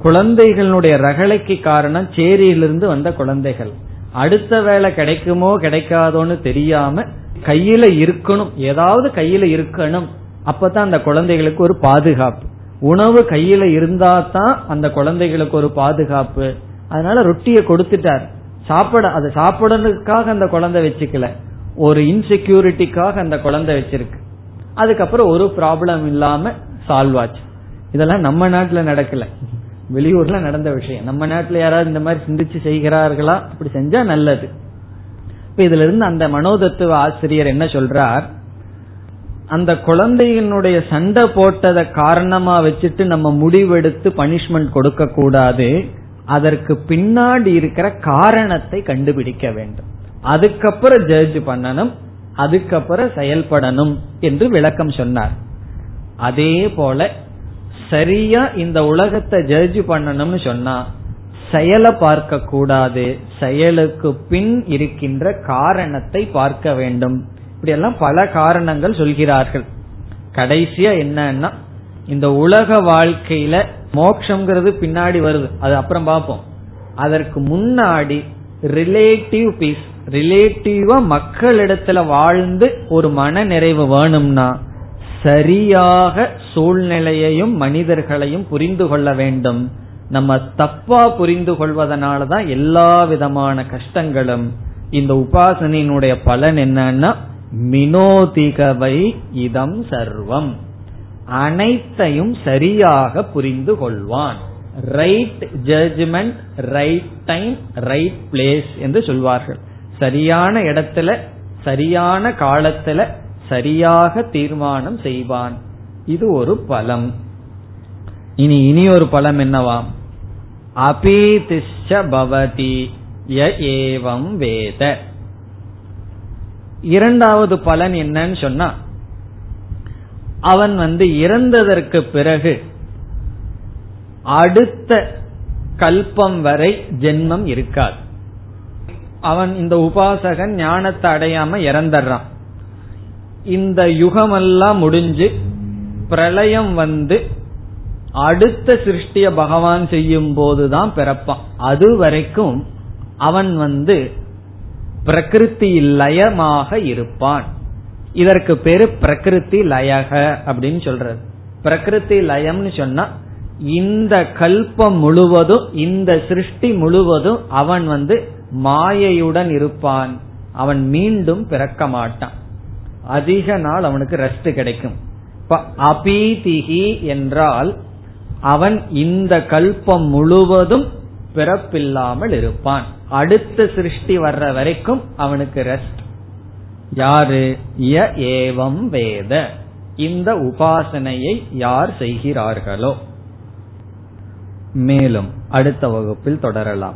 குழந்தைகளுடைய ரகலைக்கு காரணம் சேரியிலிருந்து வந்த குழந்தைகள். அடுத்த வேலை கிடைக்குமோ கிடைக்காதோன்னு தெரியாம கையில இருக்கணும். ஏதாவது கையில இருக்கணும். அப்பதான் அந்த குழந்தைகளுக்கு ஒரு பாதுகாப்பு. உணவு கையில இருந்தா தான் அந்த குழந்தைகளுக்கு ஒரு பாதுகாப்பு. அதனால ரொட்டியை கொடுத்துட்டார். சாப்பிட அது சாப்பிடறதுக்காக அந்த குழந்தை வச்சுக்கல. ஒரு இன்செக்யூரிட்டிக்காக அந்த குழந்தை வச்சிருக்கு. அதுக்கப்புறம் ஒரு ப்ராப்ளம் இல்லாம சால்வ் ஆச்சு. இதெல்லாம் நம்ம நாட்டுல நடக்கல. வெளியூர்ல நடந்த விஷயம். நம்ம நாட்டுல யாராவது இந்த மாதிரி சிந்திச்சு செய்கிறார்களா? அப்படி செஞ்சா நல்லது. இப்ப இதுல இருந்து அந்த மனோதத்துவ ஆசிரியர் என்ன சொல்றார்? அந்த குழந்தையினுடைய சண்டை போட்டதை காரணமா வச்சுட்டு நம்ம முடிவெடுத்து பனிஷ்மெண்ட் கொடுக்க கூடாது. அதற்கு பின்னாடி இருக்கிற காரணத்தை கண்டுபிடிக்க வேண்டும். அதுக்கப்புறம் ஜட்ஜ் பண்ணணும். அதுக்கப்புறம் செயல்படணும் என்று விளக்கம் சொன்னார். அதே போல சரியா இந்த உலகத்தை ஜட்ஜ் பண்ணணும்னு சொன்னா செயலை பார்க்க கூடாது. செயலுக்கு பின் இருக்கின்ற காரணத்தை பார்க்க வேண்டும். இப்படி எல்லாம் பல காரணங்கள் சொல்கிறார்கள். கடைசியா என்னன்னா இந்த உலக வாழ்க்கையில மோக்ஷங்கிறது பின்னாடி வருது. அது அப்புறம் பார்ப்போம். அதற்கு முன்னாடி ரிலேட்டிவ் பீஸ் ரிலேட்டிவா மக்களிடத்துல வாழ்ந்து ஒரு மன நிறைவு வேணும்னா சரியாக சூழ்நிலையையும் மனிதர்களையும் புரிந்து கொள்ள வேண்டும். நம்ம தப்பா புரிந்து கொள்வதனாலதான் எல்லா விதமான கஷ்டங்களும். இந்த உபாசனையினுடைய பலன் என்னன்னா மினோதிகவை இதம் சர்வம். அனைத்தையும் சரியாக புரிந்து கொள்வான். Right judgement right time right place என்று சொல்வார்கள். சரியான இடத்துல சரியான காலத்துல சரியாக தீர்மானம் செய்வான். இது ஒரு பலம். இனி இனி ஒரு பலம் என்னவாம் அபீதிஷ பவதி ஏவம் வேத. இரண்டாவது பலன் என்னன்னு சொன்னா அவன் வந்து இறந்ததற்கு பிறகு அடுத்த கல்பம் வரை ஜென்மம் இருக்காது. அவன் இந்த உபாசகன் ஞானத்தை அடையாம இறந்துடுறான் இந்த யுகமெல்லாம் முடிஞ்சு பிரளயம் வந்து அடுத்த சிருஷ்டிய பகவான் செய்யும் போதுதான் பிறப்பான். அது வரைக்கும் அவன் வந்து பிரகிருதி லயமாக இருப்பான். இதற்கு பேரு பிரகிருதி லயக அப்படின்னு சொல்றது. பிரகிருதி லயம்னு சொன்னா இந்த கல்பம் முழுவதும் இந்த சிருஷ்டி முழுவதும் அவன் வந்து மாயையுடன் இருப்பான். அவன் மீண்டும் பிறக்க மாட்டான். அதிக நாள் அவனுக்கு ரெஸ்ட் கிடைக்கும். அபீதிகி என்றால் அவன் இந்த கல்பம் முழுவதும் பிறப்பில்லாமல் இருப்பான். அடுத்த சிருஷ்டி வர்ற வரைக்கும் அவனுக்கு ரெஸ்ட் யாரு? ய ஏவம் வேத. இந்த உபாசனையை யார் செய்கிறார்களோ? மேலும் அடுத்த வகுப்பில் தொடரலாம்.